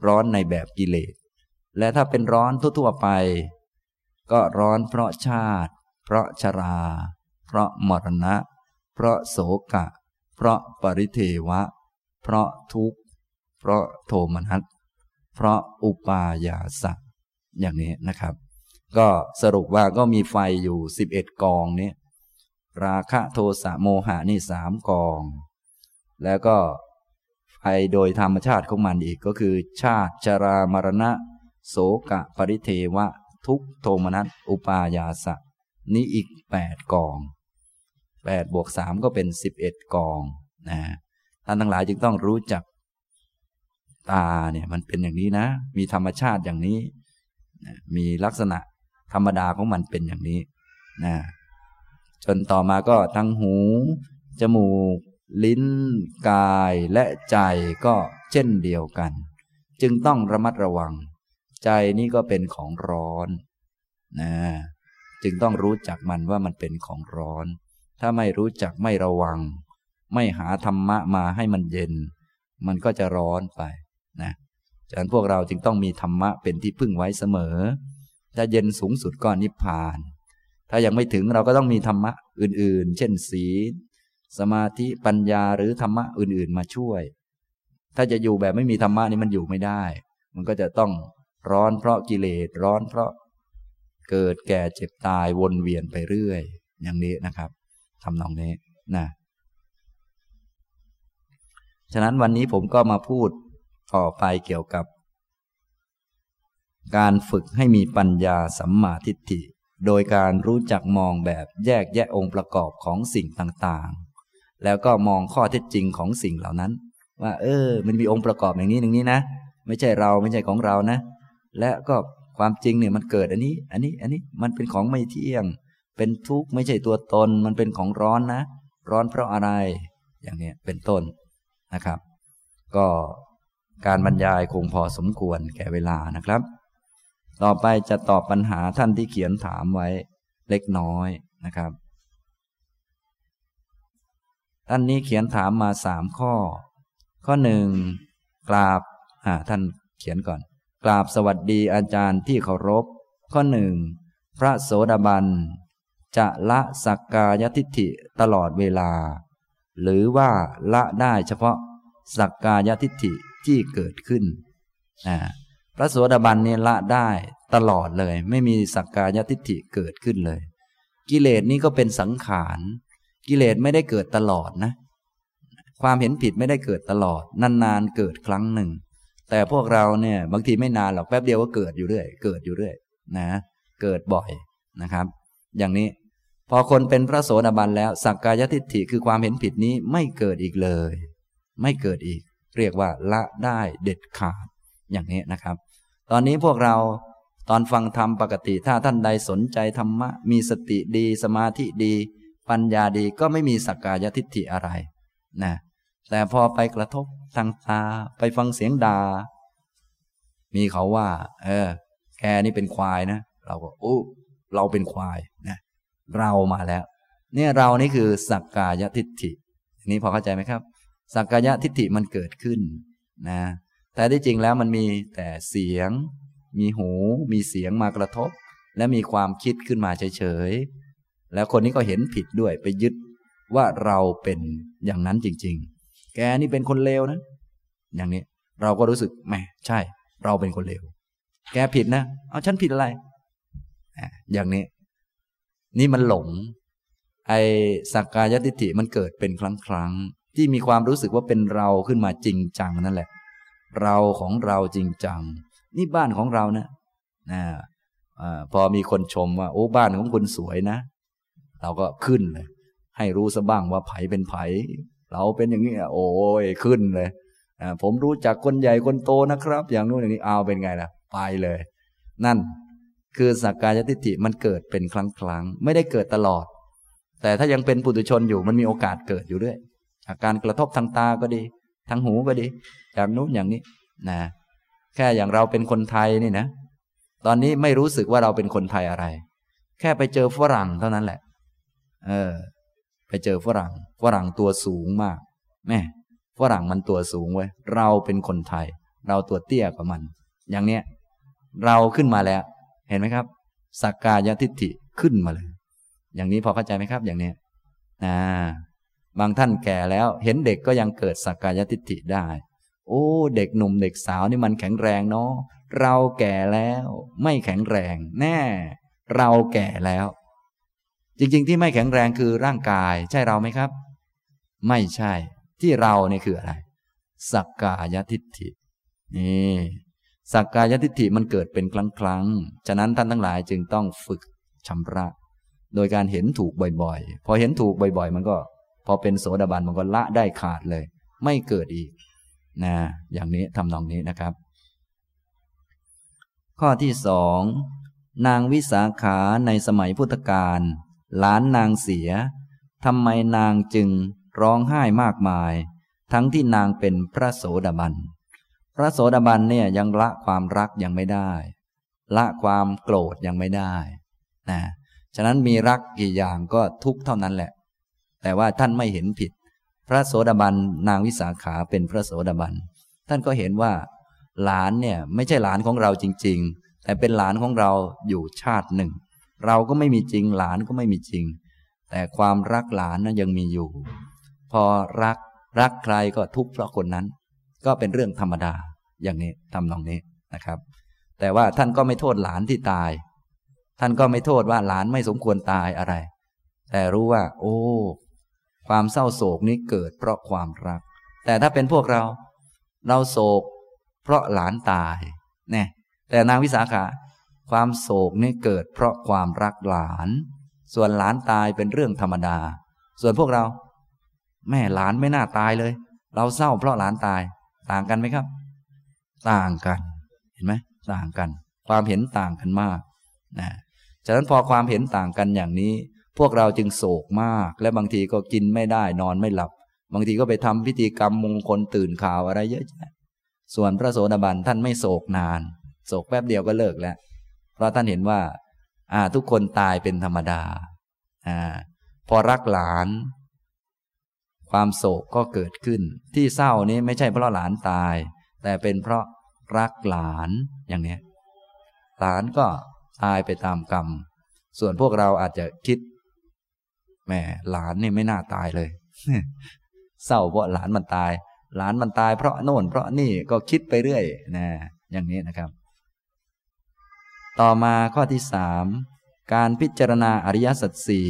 ร้อนในแบบกิเลส และถ้าเป็นร้อนทั่วๆไป ก็ร้อนเพราะชาติ เพราะชรา เพราะมรณะ เพราะโศกะ เพราะปริเทวะ เพราะทุกข์ เพราะโทมนัส เพราะอุปายาสะอย่างนี้นะครับ ก็สรุปว่าก็มีไฟอยู่สิบเอ็ดกองนี้ราคะโทสะโมหะนี่สามกอง แล้วก็ไฟโดยธรรมชาติของมันอีกก็คือ ชาติชรามรณะ โสกะปริเทวะ ทุกโทมนัสอุปายาสะ นี้อีกแปดกองแปดบวกสามก็เป็นสิบเอ็ดกองนะ ท่านทั้งหลายจึงต้องรู้จัก ตาเนี่ยมันเป็นอย่างนี้นะ มีธรรมชาติอย่างนี้ มีลักษณะธรรมดาของมันเป็นอย่างนี้นะจนต่อมาก็ทั้งหู จมูก ลิ้น กายและใจก็เช่นเดียวกัน จึงต้องระมัดระวัง ใจนี้ก็เป็นของร้อนนะจึงต้องรู้จักมันว่ามันเป็นของร้อน ถ้าไม่รู้จักไม่ระวัง ไม่หาธรรมะมาให้มันเย็น มันก็จะร้อนไปนะฉะนั้นพวกเราจึงต้องมีธรรมะเป็นที่พึ่งไว้เสมอ ถ้าเย็นสูงสุดก็นิพพาน ถ้ายังไม่ถึงเราก็ต้องมีธรรมะอื่นๆ เช่นศีลสมาธิปัญญาหรือธรรมะอื่นๆ มาช่วย ถ้าจะอยู่แบบไม่มีธรรมะนี่มันอยู่ไม่ได้ มันก็จะต้องร้อนเพราะกิเลสร้อนเพราะเกิดแก่เจ็บตายวนเวียนไปเรื่อย อย่างนี้นะครับทำนองนี้นะ ฉะนั้นวันนี้ผมก็มาพูดต่อไปเกี่ยวกับ การฝึกให้มีปัญญาสัมมาทิฏฐิ โดยการรู้จักมองแบบแยกแยะองค์ประกอบของสิ่งต่างๆ แล้วก็มองข้อเท็จจริงของสิ่งเหล่านั้น ว่า เออ มันมีองค์ประกอบอย่างนี้อย่างนี้นะ ไม่ใช่เราไม่ใช่ของเรานะ และก็ความจริงเนี่ยมันเกิดอันนี้ อันนี้อันนี้มันเป็นของไม่เที่ยง เป็นทุกข์ไม่ใช่ตัวตน มันเป็นของร้อนนะ ร้อนเพราะอะไร อย่างเนี้ยเป็นต้น นะครับ ก็การบรรยายคงพอสมควรแก่เวลานะครับ ต่อไปจะตอบปัญหาท่านที่เขียนถามไว้เล็กน้อยนะครับ ท่านนี้เขียนถามมาสามข้อ ข้อหนึ่งกราบอ่าท่านเขียนก่อน กราบสวัสดีอาจารย์ที่เคารพ ข้อหนึ่งพระโสดาบันจะละสักกายทิฏฐิตลอดเวลา หรือว่าละได้เฉพาะสักกายทิฏฐิที่เกิดขึ้นนะพระโสดาบันเนี่ยละได้ตลอดเลย ไม่มีสักกายทิฏฐิเกิดขึ้นเลย กิเลสนี้ก็เป็นสังขาร กิเลสไม่ได้เกิดตลอดนะ ความเห็นผิดไม่ได้เกิดตลอด นานๆเกิดครั้งหนึ่ง แต่พวกเราเนี่ยบางทีไม่นานหรอกแป๊บเดียวก็เกิดอยู่เรื่อย เกิดอยู่เรื่อยนะ เกิดบ่อยนะครับ อย่างนี้ พอคนเป็นพระโสดาบันแล้ว สักกายทิฏฐิคือความเห็นผิดนี้ไม่เกิดอีกเลย ไม่เกิดอีก เรียกว่าละได้เด็ดขาดอย่างนี้นะครับ ตอนนี้พวกเราตอนฟังธรรมปกติถ้าท่านใดสนใจธรรมะ มีสติดีสมาธิดี ปัญญาดีก็ไม่มีสักกายทิฏฐิอะไรนะแต่พอไปกระทบทางตาไปฟังเสียงดา่ามีเขาว่า เออ แกนี่เป็นควายนะ เราก็โอ้เราเป็นควาย เรามาแล้ว เนี่ยเรานี่คือสักกายทิฏฐินี้พอเข้าใจไหมครับ สักกายทิฏฐิมันเกิดขึ้นนะแต่ที่จริงแล้วมันมีแต่เสียง มีหู มีเสียงมากระทบ และมีความคิดขึ้นมาเฉยๆแล้วคนนี้ก็เห็นผิดด้วยไปยึดว่าเราเป็นอย่างนั้นจริง ๆ แกนี่เป็นคนเลวนะ อย่างนี้เราก็รู้สึกแหมใช่ เราเป็นคนเลวแกผิดนะ เอาฉันผิดอะไร อย่างนี้ นี่มันหลง ไอสักกายทิฏฐิมันเกิดเป็นครั้งครั้งที่มีความรู้สึกว่าเป็นเราขึ้นมาจริงจังนั่นแหละ เราของเราจริงจัง นี่บ้านของเรานะนะอพอมีคนชมว่า โอ้บ้านของคุณสวยนะ เราก็ขึ้นเลย ให้รู้ซะบ้างว่าไผเป็นไผ เราเป็นอย่างนี้โอ้ยขึ้นเลยผมรู้จักคนใหญ่คนโตนะครับ อย่างนู้นอย่างนี้เอาเป็นไงล่ะ ไปเลย นั่น คือสักกายทิฏฐิมันเกิดเป็นครั้งครั้งไม่ได้เกิดตลอด แต่ถ้ายังเป็นปุถุชนอยู่มันมีโอกาสเกิดอยู่ด้วยจากการกระทบทางตาก็ดี ทางหูก็ดี อย่างนู้นอย่างนี้นะแค่อย่างเราเป็นคนไทยนี่นะ ตอนนี้ไม่รู้สึกว่าเราเป็นคนไทยอะไร แค่ไปเจอฝรั่งเท่านั้นแหละ เออ ไปเจอฝรั่ง ฝรั่งตัวสูงมาก แม่ฝรั่งมันตัวสูงเว้ยเราเป็นคนไทย เราตัวเตี้ยกว่ามัน อย่างเนี้ย เราขึ้นมาแล้ว เห็นไหมครับสักกายทิฏฐิขึ้นมาเลย อย่างนี้พอเข้าใจไหมครับ อย่างนี้นะบางท่านแก่แล้วเห็นเด็กก็ยังเกิดสักกายทิฏฐิได้ โอ้ เด็กหนุ่มเด็กสาวนี่มันแข็งแรงเนาะเราแก่แล้วไม่แข็งแรง แน่ เราแก่แล้ว จริง ๆ ที่ไม่แข็งแรงคือร่างกาย ใช่เราไหมครับ ไม่ใช่ ที่เราเนี่ยคืออะไรสักกายทิฏฐินี่ สักกายทิฏฐิมันเกิดเป็นครั้งครั้งฉะนั้นท่านทั้งหลายจึงต้องฝึกชำระ โดยการเห็นถูกบ่อยๆ พอเห็นถูกบ่อยๆ มันก็ พอเป็นโสดาบันมันก็ละได้ขาดเลย ไม่เกิดอีกนะอย่างนี้ทำนองนี้นะครับ ข้อที่สองนางวิสาขาในสมัยพุทธกาลหลานนางเสียทำไมนางจึงร้องไห้มากมาย ทั้งที่นางเป็นพระโสดาบัน พระโสดาบันเนี่ยยังละความรักยังไม่ได้ ละความโกรธยังไม่ได้นะฉะนั้นมีรักกี่อย่างก็ทุกเท่านั้นแหละ แต่ว่าท่านไม่เห็นผิด พระโสดาบันนางวิสาขาเป็นพระโสดาบันท่านก็เห็นว่า หลานเนี่ยไม่ใช่หลานของเราจริง ๆ แต่เป็นหลานของเราอยู่ชาติหนึ่ง เราก็ไม่มีจริง หลานก็ไม่มีจริง แต่ความรักหลานนั้นยังมีอยู่ พอรักรักใครก็ทุกข์เพราะคนนั้น ก็เป็นเรื่องธรรมดาอย่างนี้ทำนองนี้นะครับ แต่ว่าท่านก็ไม่โทษหลานที่ตาย ท่านก็ไม่โทษว่าหลานไม่สมควรตายอะไร แต่รู้ว่า โอ้ ความเศร้าโศกนี้เกิดเพราะความรัก แต่ถ้าเป็นพวกเรา เราโศก เพราะหลานตายเนี่ยแต่นางวิสาขา ความโศกนี้เกิดเพราะความรักหลาน ส่วนหลานตายเป็นเรื่องธรรมดา ส่วนพวกเรา แม่หลานไม่น่าตายเลย เราเศร้าเพราะหลานตาย ต่างกันไหมครับ ต่างกัน เห็นไหมต่างกัน ความเห็นต่างกันมากนะฉะนั้นพอความเห็นต่างกันอย่างนี้ พวกเราจึงโศกมาก และบางทีก็กินไม่ได้นอนไม่หลับ บางทีก็ไปทำพิธีกรรมมงคลตื่นข่าวอะไรเยอะแยะส่วนพระโสดาบันท่านไม่โศกนาน โศกแป๊บเดียวก็เลิกแล้ว เพราะท่านเห็นว่า อ่าทุกคนตายเป็นธรรมดาอ่าพอรักหลาน ความโศกก็เกิดขึ้น ที่เศร้านี้ไม่ใช่เพราะหลานตาย แต่เป็นเพราะรักหลานอย่างนี้หลานก็ตายไปตามกรรม ส่วนพวกเราอาจจะคิดแหมหลานนี่ไม่น่าตายเลยเศร้าเพราะหลานมันตาย หลานมันตายเพราะโน่นเพราะนี่ก็คิดไปเรื่อยนะอย่างนี้นะครับ ต่อมาข้อที่สามการพิจารณาอริยสัจสี่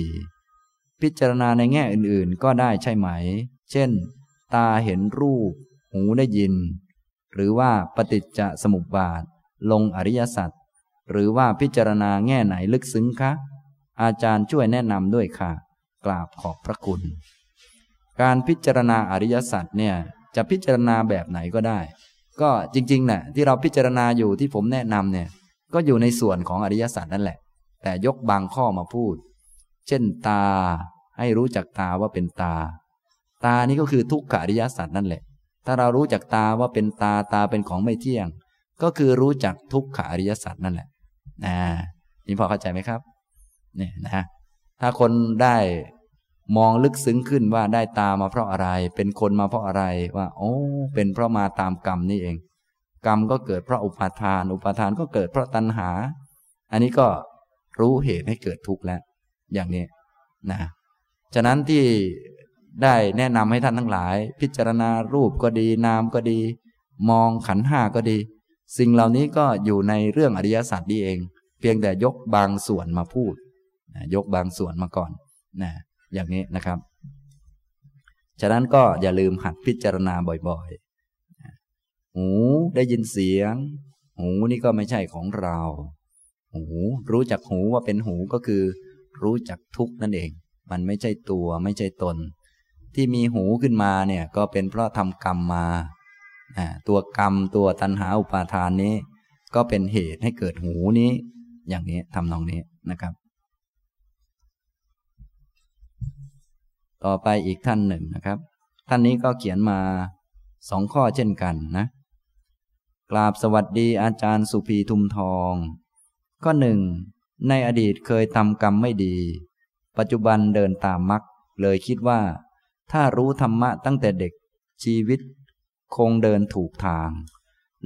พิจารณาในแง่อื่นๆ ก็ได้ใช่ไหม เช่น ตาเห็นรูป หูได้ยิน หรือว่าปฏิจจสมุปบาท ลงอริยสัจ หรือว่าพิจารณาแง่ไหนลึกซึ้งคะ อาจารย์ช่วยแนะนำด้วยค่ะ กราบขอบพระคุณ การพิจารณาอริยสัจเนี่ย จะพิจารณาแบบไหนก็ได้ ก็จริงๆนะ่ะที่เราพิจารณาอยู่ที่ผมแนะนำเนี่ย ก็อยู่ในส่วนของอริยสัจนั่นแหละ แต่ยกบางข้อมาพูด เช่นตา ให้รู้จักตาว่าเป็นตา ตานี้ก็คือทุกขอริยสัจนั่นแหละ ถ้าเรารู้จักตาว่าเป็นตาตาเป็นของไม่เที่ยง ก็คือรู้จักทุกขอริยสัจนั่นแหละนะนี่พอเข้าใจไหมครับเนี่ยนะถ้าคนได้มองลึกซึ้งขึ้นว่าได้ตามาเพราะอะไร เป็นคนมาเพราะอะไรว่า โอ้เป็นเพราะมาตามกรรมนี่เอง กรรมก็เกิดเพราะอุปาทาน อุปาทานก็เกิดเพราะตัณหา อันนี้ก็รู้เหตุให้เกิดทุกข์แล้ว อย่างนี้นะ ฉะนั้นที่ได้แนะนำให้ท่านทั้งหลาย พิจารณารูปก็ดีนามก็ดี มองขันห้าก็ดี สิ่งเหล่านี้ก็อยู่ในเรื่องอริยสัจดีเอง เพียงแต่ยกบางส่วนมาพูดนะยกบางส่วนมาก่อนนะอย่างนี้นะครับ ฉะนั้นก็อย่าลืมหัดพิจารณาบ่อยๆ หูได้ยินเสียง หูนี่ก็ไม่ใช่ของเรา หูรู้จักหูว่าเป็นหูก็คือ รู้จักทุกนั่นเอง มันไม่ใช่ตัวไม่ใช่ตน ที่มีหูขึ้นมาเนี่ยก็เป็นเพราะทำกรรมมา ตัวกรรมตัวตัณหาอุปาทานนี้ ก็เป็นเหตุให้เกิดหูนี้ อย่างนี้ทำนองนี้นะครับ ต่อไปอีกท่านหนึ่งนะครับ ท่านนี้ก็เขียนมาสองข้อเช่นกันนะกราบสวัสดีอาจารย์สุภีทุมทอง ข้อหนึ่งในอดีตเคยทำกรรมไม่ดี ปัจจุบันเดินตามมรรคเลยคิดว่า ถ้ารู้ธรรมะตั้งแต่เด็กชีวิต คงเดินถูกทาง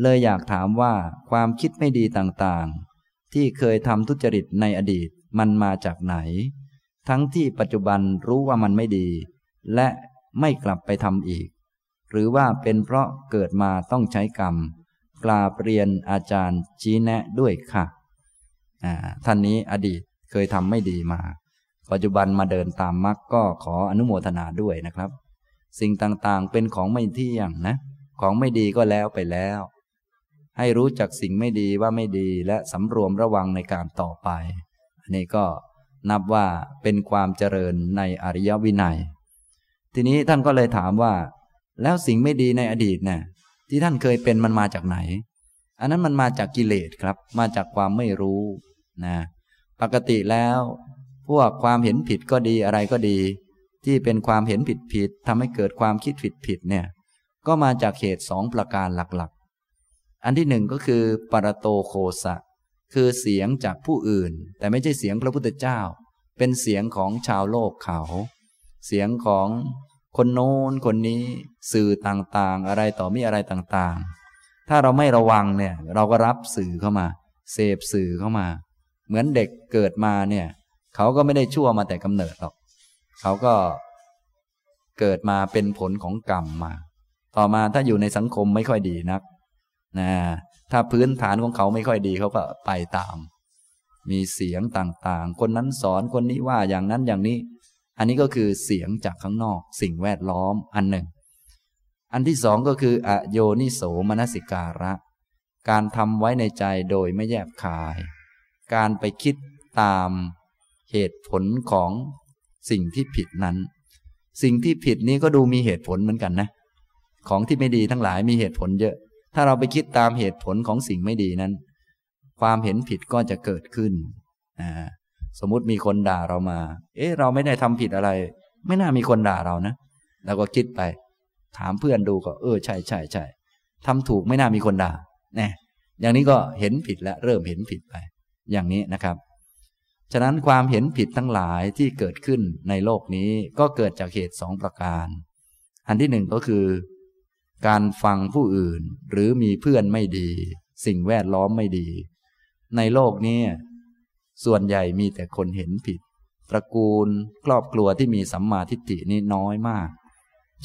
เลยอยากถามว่าความคิดไม่ดีต่างๆ ที่เคยทำทุจริตในอดีตมันมาจากไหน ทั้งที่ปัจจุบันรู้ว่ามันไม่ดี และไม่กลับไปทำอีก หรือว่าเป็นเพราะเกิดมาต้องใช้กรรม กลาเรียนอาจารย์ชี้แนะด้วยค่ะท่านนี้อดีตเคยทำไม่ดีมา ปัจจุบันมาเดินตามมรรคก็ขออนุโมทนาด้วยนะครับ สิ่งต่างๆเป็นของไม่เที่ยงนะ ของไม่ดีก็แล้วไปแล้ว ให้รู้จักสิ่งไม่ดีว่าไม่ดีและสำรวมระวังในการต่อไป อันนี้ก็นับว่าเป็นความเจริญในอริยวินัย ทีนี้ท่านก็เลยถามว่า แล้วสิ่งไม่ดีในอดีตนะ่ะที่ท่านเคยเป็นมันมาจากไหน อันนั้นมันมาจากกิเลสครับ มาจากความไม่รู้นะ ปกติแล้ว พวกความเห็นผิดก็ดีอะไรก็ดี ที่เป็นความเห็นผิดผิดทำให้เกิดความคิดผิดผิดเนี่ยก็มาจากเหตุสองประการหลักๆ อันที่หนึ่งก็คือปรโตโคสะ คือเสียงจากผู้อื่น แต่ไม่ใช่เสียงพระพุทธเจ้า เป็นเสียงของชาวโลกเขา เสียงของคนโน้นคนนี้สื่อต่างๆ อะไรต่อมีอะไรต่างๆ ถ้าเราไม่ระวังเนี่ยเราก็รับสื่อเข้ามา เสพสื่อเข้ามา เหมือนเด็กเกิดมาเนี่ย เขาก็ไม่ได้ชั่วมาแต่กำเนิดหรอก เขาก็เกิดมาเป็นผลของกรรมมา ต่อมาถ้าอยู่ในสังคมไม่ค่อยดีนักนะถ้าพื้นฐานของเขาไม่ค่อยดีเขาก็ไปตาม มีเสียงต่างๆ คนนั้นสอนคนนี้ว่าอย่างนั้นอย่างนี้ อันนี้ก็คือเสียงจากข้างนอก สิ่งแวดล้อมอันหนึ่ง อันที่สองก็คืออโยนิโสมนสิการะ การทำไว้ในใจโดยไม่แยบคาย การไปคิดตาม เหตุผลของสิ่งที่ผิดนั้น สิ่งที่ผิดนี้ก็ดูมีเหตุผลเหมือนกันนะ ของที่ไม่ดีทั้งหลายมีเหตุผลเยอะ ถ้าเราไปคิดตามเหตุผลของสิ่งไม่ดีนั้น ความเห็นผิดก็จะเกิดขึ้นนะสมมุติมีคนด่าเรามา เอ๊ะ เราไม่ได้ทำผิดอะไร ไม่น่ามีคนด่าเรานะเราก็คิดไป ถามเพื่อนดูก็ เออ ใช่ใช่ใช่ทำถูกไม่น่ามีคนด่าแน่อย่างนี้ก็เห็นผิดแล้วเริ่มเห็นผิดไป อย่างนี้นะครับ ฉะนั้นความเห็นผิดทั้งหลายที่เกิดขึ้นในโลกนี้ก็เกิดจากเหตุสองประการ อันที่หนึ่งก็คือ การฟังผู้อื่นหรือมีเพื่อนไม่ดี สิ่งแวดล้อมไม่ดี ในโลกนี้ส่วนใหญ่มีแต่คนเห็นผิด ตระกูลครอบครัวที่มีสัมมาทิฏฐินี่น้อยมาก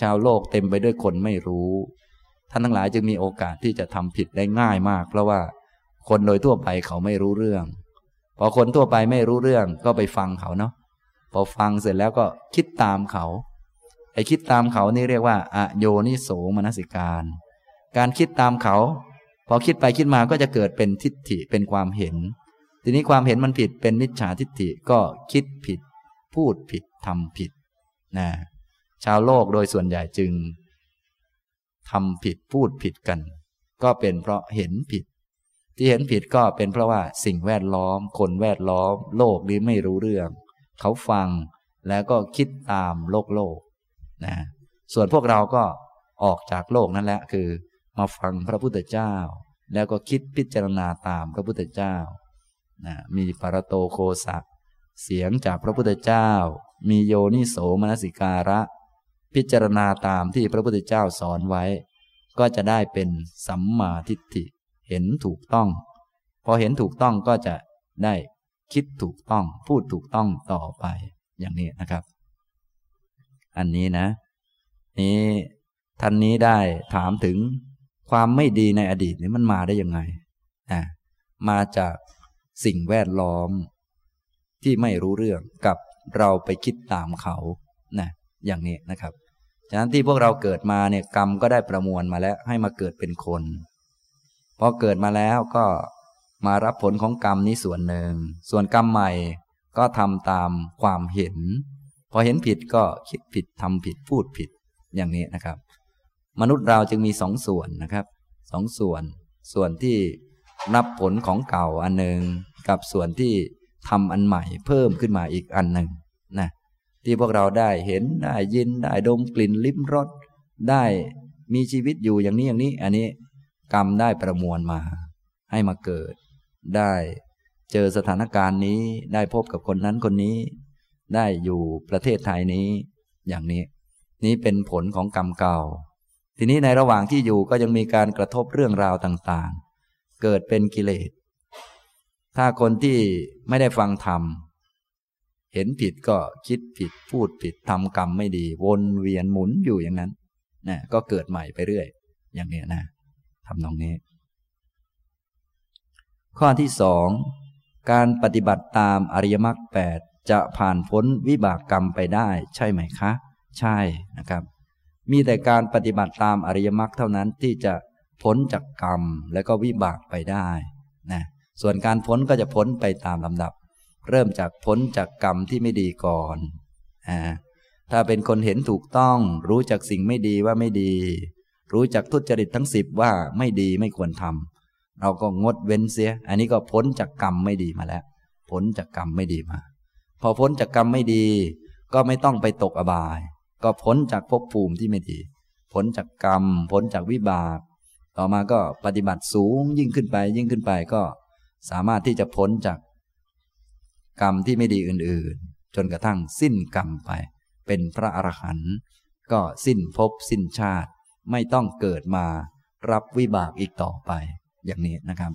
ชาวโลกเต็มไปด้วยคนไม่รู้ ท่านทั้งหลายจึงมีโอกาสที่จะทำผิดได้ง่ายมาก เพราะว่าคนโดยทั่วไปเขาไม่รู้เรื่อง พอคนทั่วไปไม่รู้เรื่องก็ไปฟังเขาเนาะพอฟังเสร็จแล้วก็คิดตามเขา ไอ้คิดตามเขานี่เรียกว่าอโยนิโสมนสิการ การคิดตามเขา พอคิดไปคิดมาก็จะเกิดเป็นทิฏฐิเป็นความเห็น ทีนี้ความเห็นมันผิดเป็นมิจฉาทิฏฐิก็คิดผิด พูดผิดทำผิดนะชาวโลกโดยส่วนใหญ่จึงทำผิดพูดผิดกัน ก็เป็นเพราะเห็นผิด ที่เห็นผิดก็เป็นเพราะว่าสิ่งแวดล้อม คนแวดล้อม โลกนี้ไม่รู้เรื่อง เขาฟังแล้วก็คิดตามโลกโลกนะส่วนพวกเราก็ออกจากโลกนั่นแหละคือ มาฟังพระพุทธเจ้า แล้วก็คิดพิจารณาตามพระพุทธเจ้านะมีปรโตโคสักเสียงจากพระพุทธเจ้า มีโยนิโสมนสิการะ พิจารณาตามที่พระพุทธเจ้าสอนไว้ ก็จะได้เป็นสัมมาทิฏฐิ เห็นถูกต้อง พอเห็นถูกต้องก็จะได้คิดถูกต้อง พูดถูกต้องต่อไปอย่างนี้นะครับ อันนี้นะ นี้ท่านนี้ได้ถามถึงความไม่ดีในอดีตนี้มันมาได้ยังไงนะมาจากสิ่งแวดล้อมที่ไม่รู้เรื่องกับเราไปคิดตามเขานะอย่างนี้นะครับ ฉะนั้นที่พวกเราเกิดมาเนี่ยกรรมก็ได้ประมวลมาแล้วให้มาเกิดเป็นคน พอเกิดมาแล้วก็มารับผลของกรรมนี้ส่วนหนึ่ง ส่วนกรรมใหม่ก็ทำตามความเห็น พอเห็นผิดก็คิดผิดทำผิดพูดผิดอย่างนี้นะครับ มนุษย์เราจึงมีสองส่วนนะครับสองส่วน ส่วนที่นับผลของเก่าอันหนึ่งกับส่วนที่ทำอันใหม่เพิ่มขึ้นมาอีกอันหนึ่งนะที่พวกเราได้เห็นได้ยินได้ดมกลิ่นลิ้มรสได้มีชีวิตอยู่อย่างนี้อย่างนี้ อันนี้ กรรมได้ประมวลมา ให้มาเกิด ได้เจอสถานการณ์นี้ได้พบกับคนนั้นคนนี้ ได้อยู่ประเทศไทยนี้ อย่างนี้ นี้เป็นผลของกรรมเก่า ทีนี้ในระหว่างที่อยู่ก็ยังมีการกระทบเรื่องราวต่างๆ เกิดเป็นกิเลส ถ้าคนที่ไม่ได้ฟังธรรมเห็นผิดก็คิดผิดพูดผิดทำกรรมไม่ดี วนเวียนหมุนอยู่อย่างนั้นนะก็เกิดใหม่ไปเรื่อย อย่างนี้นะ ทำตรงนี้ ข้อที่สองการปฏิบัติตามอริยมรรคแปดจะผ่านพ้นวิบากกรรมไปได้ใช่ไหมคะ ใช่นะครับ มีแต่การปฏิบัติตามอริยมรรคเท่านั้นที่จะพ้นจากกรรมและก็วิบากไปได้นะส่วนการพ้นก็จะพ้นไปตามลำดับ เริ่มจากพ้นจากกรรมที่ไม่ดีก่อนอ่าถ้าเป็นคนเห็นถูกต้องรู้จักสิ่งไม่ดีว่าไม่ดี รู้จักทุจริตทั้งสิบว่าไม่ดีไม่ควรทำเราก็งดเว้นเสีย อันนี้ก็พ้นจากกรรมไม่ดีมาแล้วพ้นจากกรรมไม่ดีมา พอพ้นจากกรรมไม่ดี ก็ไม่ต้องไปตกอบาย ก็พ้นจากภพภูมิที่ไม่ดี พ้นจากกรรม พ้นจากวิบาก ต่อมาก็ปฏิบัติสูงยิ่งขึ้นไป ยิ่งขึ้นไปก็สามารถที่จะพ้นจากกรรมที่ไม่ดีอื่น ๆ จนกระทั่งสิ้นกรรมไป เป็นพระอรหันต์ก็สิ้นภพสิ้นชาติ ไม่ต้องเกิดมารับวิบากอีกต่อไป อย่างนี้นะครับ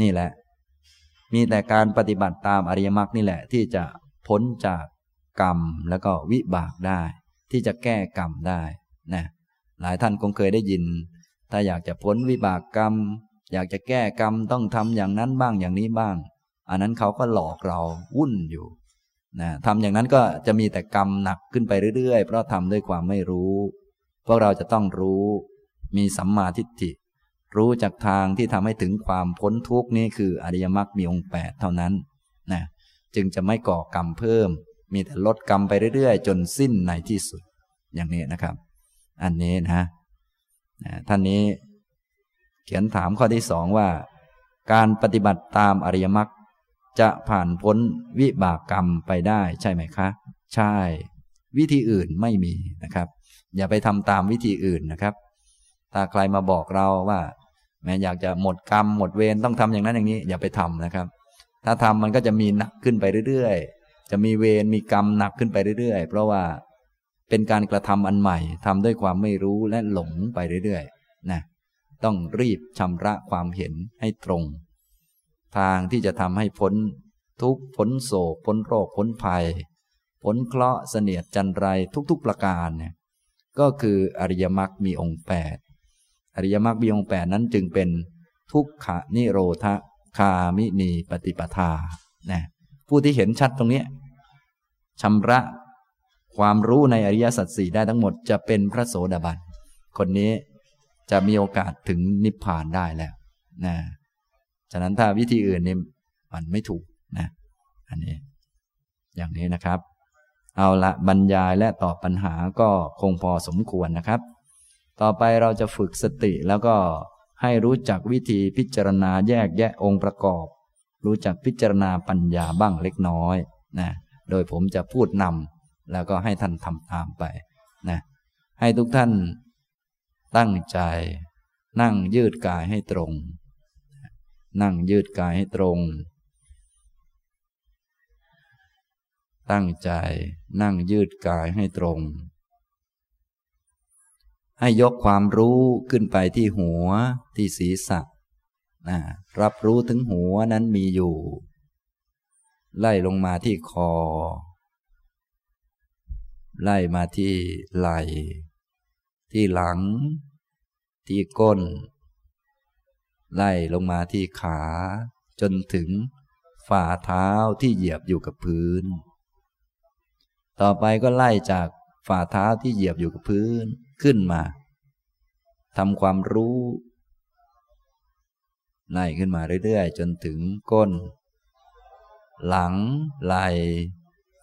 นี่แหละ มีแต่การปฏิบัติตามอริยมรรคนี่แหละ ที่จะพ้นจากกรรมแล้วก็วิบากได้ ที่จะแก้กรรมได้นะหลายท่านคงเคยได้ยิน ถ้าอยากจะพ้นวิบากกรรม อยากจะแก้กรรมต้องทำอย่างนั้นบ้างอย่างนี้บ้าง อันนั้นเขาก็หลอกเราวุ่นอยู่นะทำอย่างนั้นก็จะมีแต่กรรมหนักขึ้นไปเรื่อยๆ เพราะทำด้วยความไม่รู้ พวกเราจะต้องรู้มีสัมมาทิฏฐิ รู้จากทางที่ทำให้ถึงความพ้นทุกนี้คืออริยมรรคมีองค์แปดเท่านั้นนะจึงจะไม่ก่อกรรมเพิ่ม มีแต่ลดกรรมไปเรื่อย ๆ จนสิ้นในที่สุด อย่างนี้นะครับ อันนี้นะนะท่านนี้ เขียนถามข้อที่สองว่า การปฏิบัติตามอริยมรรคจะผ่านพ้นวิบากกรรมไปได้ใช่ไหมคะ ใช่ วิธีอื่นไม่มีนะครับ อย่าไปทำตามวิธีอื่นนะครับ ถ้าใครมาบอกเราว่าแม้อยากจะหมดกรรมหมดเวรต้องทำอย่างนั้นอย่างนี้ อย่าไปทำนะครับ ถ้าทำมันก็จะมีหนักขึ้นไปเรื่อยๆ จะมีเวรมีกรรมหนักขึ้นไปเรื่อยๆ เพราะว่าเป็นการกระทำอันใหม่ทำด้วยความไม่รู้และหลงไปเรื่อยๆนะต้องรีบชำระความเห็นให้ตรง ทางที่จะทำให้พ้นทุกพ้นโศกพ้นโรคพ้นภัย พ้นเคราะห์เสนียดจันไรทุกๆประการเนี่ย ก็คืออริยมรรคมีองค์แปดอริยมรรคมีองค์แปดนั้นจึงเป็นทุกขนิโรธคามินีปฏิปทานะผู้ที่เห็นชัดตรงนี้ชำระความรู้ในอริยสัจสี่ได้ทั้งหมดจะเป็นพระโสดาบัน คนนี้จะมีโอกาสถึงนิพพานได้แล้วนะฉะนั้นถ้าวิธีอื่นนี่มันไม่ถูกนะ อันนี้ อย่างนี้นะครับ เอาละบรรยายและตอบปัญหาก็คงพอสมควรนะครับ ต่อไปเราจะฝึกสติแล้วก็ให้รู้จักวิธีพิจารณาแยกแยะองค์ประกอบ รู้จักพิจารณาปัญญาบ้างเล็กน้อยนะโดยผมจะพูดนำแล้วก็ให้ท่านทำตามไปนะให้ทุกท่านตั้งใจ นั่งยืดกายให้ตรง นั่งยืดกายให้ตรง ตั้งใจนั่งยืดกายให้ตรง ให้ยกความรู้ขึ้นไปที่หัวที่ศีรษะนะรับรู้ถึงหัวนั้นมีอยู่ ไล่ลงมาที่คอ ไล่มาที่ไหล่ ที่หลัง ที่ก้น ไล่ลงมาที่ขา จนถึงฝ่าเท้าที่เหยียบอยู่กับพื้น ต่อไปก็ไล่จากฝ่าเท้าที่เหยียบอยู่กับพื้นขึ้นมาทำความรู้ไล่ขึ้นมาเรื่อยๆ จนถึงก้น หลัง ไหล่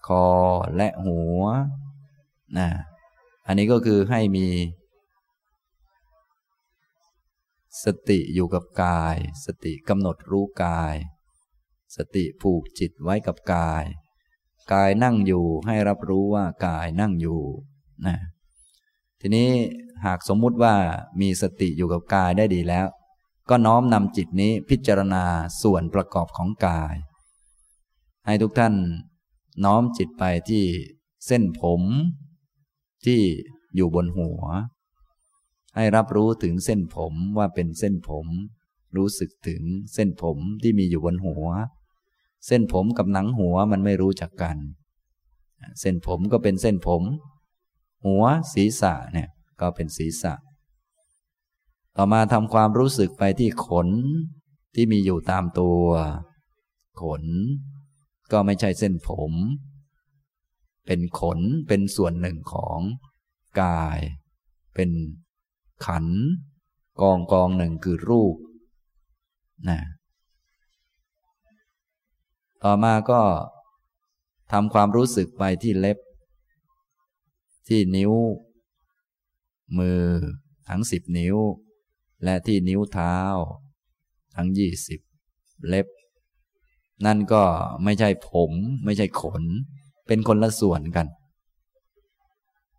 คอและหัวนะอันนี้ก็คือให้มี สติอยู่กับกาย สติกำหนดรู้กาย สติผูกจิตไว้กับกาย กายนั่งอยู่ให้รับรู้ว่ากายนั่งอยู่นะทีนี้หากสมมุติว่ามีสติอยู่กับกายได้ดีแล้ว ก็น้อมนำจิตนี้พิจารณาส่วนประกอบของกาย ให้ทุกท่านน้อมจิตไปที่เส้นผม ที่อยู่บนหัว ให้รับรู้ถึงเส้นผมว่าเป็นเส้นผม รู้สึกถึงเส้นผมที่มีอยู่บนหัว เส้นผมกับหนังหัวมันไม่รู้จักกัน เส้นผมก็เป็นเส้นผม หัวศีรษะเนี่ยก็เป็นศีรษะ ต่อมาทำความรู้สึกไปที่ขนที่มีอยู่ตามตัว ขน ก็ไม่ใช่เส้นผม เป็นขนเป็นส่วนหนึ่งของกาย เป็นขัน กองกองหนึ่งคือรูปนะ ต่อมาก็ทำความรู้สึกไปที่เล็บ ที่นิ้ว มือ ทั้งสิบนิ้ว และที่นิ้วเท้า ทั้งยี่สิบเล็บ นั่นก็ไม่ใช่ผม ไม่ใช่ขน เป็นคนละส่วนกัน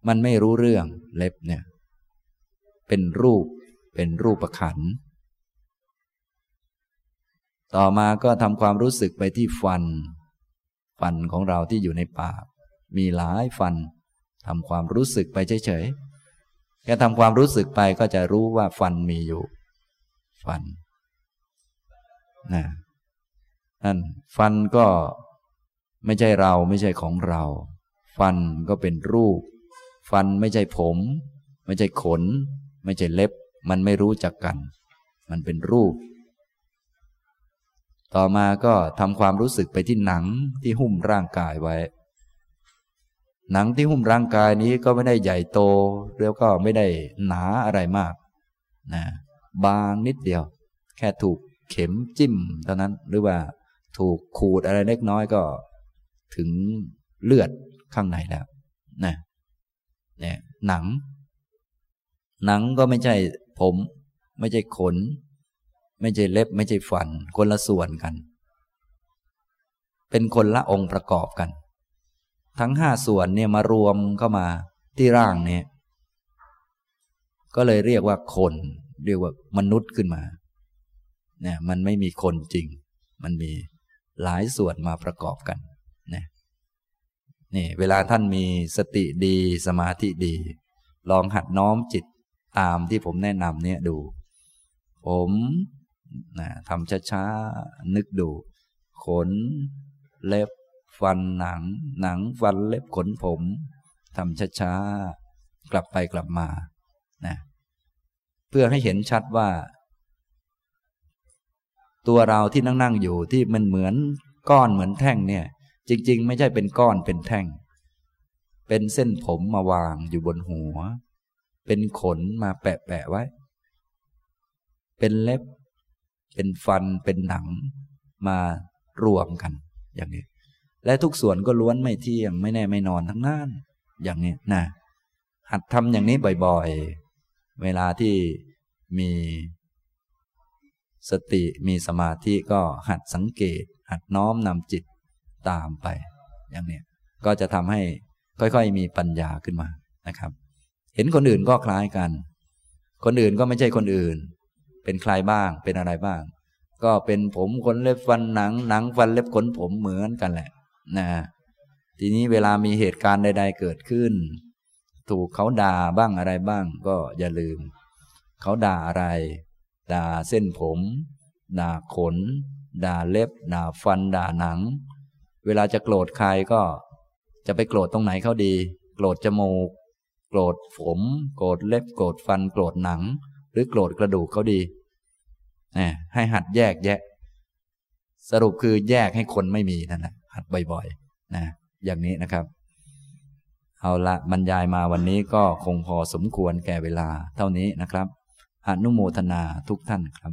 มันไม่รู้เรื่องเล็บเนี่ย เป็นรูปเป็นรูปประขัน ต่อมาก็ทำความรู้สึกไปที่ฟัน ฟันของเราที่อยู่ในปาก มีหลายฟันทำความรู้สึกไปเฉยๆแค่ทำความรู้สึกไปก็จะรู้ว่าฟันมีอยู่ ฟันนะนั่นฟันก็ไม่ใช่เราไม่ใช่ของเรา ฟันก็เป็นรูป ฟันไม่ใช่ผม ไม่ใช่ขน ไม่ใช่เล็บ มันไม่รู้จักกัน มันเป็นรูป ต่อมาก็ทำความรู้สึกไปที่หนังที่หุ้มร่างกายไว้ หนังที่หุ้มร่างกายนี้ก็ไม่ได้ใหญ่โต แล้วก็ไม่ได้หนาอะไรมากนะบางนิดเดียว แค่ถูกเข็มจิ้มเท่านั้นหรือว่าถูกขูดอะไรเล็กน้อยก็ ถึงเลือดข้างในแล้วนะเนี่ยหนัง หนังก็ไม่ใช่ผม ไม่ใช่ขน ไม่ใช่เล็บไม่ใช่ฟัน คนละส่วนกัน เป็นคนละองค์ประกอบกัน ทั้งห้าส่วนเนี่ยมารวมเข้ามาที่ร่างเนี่ย ก็เลยเรียกว่าคน เรียกว่ามนุษย์ขึ้นมา เนี่ยมันไม่มีคนจริง มันมีหลายส่วนมาประกอบกันนะนี่เวลาท่านมีสติดีสมาธิดี ลองหัดน้อมจิตตามที่ผมแนะนำเนี่ยดู ผม นะทำช้าๆนึกดู ขน เล็บ ฟันหนัง หนังฟันเล็บขนผมทำช้าๆกลับไปกลับมานะเพื่อให้เห็นชัดว่า ตัวเราที่นั่งนั่งอยู่ที่มันเหมือนก้อนเหมือนแท่งเนี่ย จริง ๆ ไม่ใช่เป็นก้อนเป็นแท่ง เป็นเส้นผมมาวางอยู่บนหัว เป็นขนมาแปะแปะไว้ เป็นเล็บ เป็นฟันเป็นหนังมารวมกันอย่างนี้ และทุกส่วนก็ล้วนไม่เที่ยงไม่แน่ไม่นอนทั้งนั้นอย่างนี้นะหัดทำอย่างนี้บ่อยๆ เวลาที่มีสติมีสมาธิก็หัดสังเกต หัดน้อมนำจิตตามไป อย่างนี้ก็จะทำให้ค่อยๆ มีปัญญาขึ้นมานะครับ เห็นคนอื่นก็คล้ายกัน คนอื่นก็ไม่ใช่คนอื่น เป็นใครบ้าง เป็นอะไรบ้าง ก็เป็นผมขนเล็บฟันหนัง หนังฟันเล็บขนผมเหมือนกันแหละ นะทีนี้เวลามีเหตุการณ์ใด ๆ เกิดขึ้น ถูกเขาด่าบ้างอะไรบ้าง ก็อย่าลืม เขาด่าอะไร ด่าเส้นผม ด่าขน ด่าเล็บ ด่าฟัน ด่าหนัง เวลาจะโกรธใครก็จะไปโกรธตรงไหนเขาดี โกรธจมูก โกรธผม โกรธเล็บ โกรธฟัน โกรธหนัง หรือโกรธกระดูกเขาดี นะให้หัดแยกแยะ สรุปคือแยกให้คนไม่มีนั่นแหละหัดบ่อยๆนะอย่างนี้นะครับ เอาละบรรยายมาวันนี้ก็คงพอสมควรแก่เวลาเท่านี้นะครับอนุโมทนาทุกท่านครับ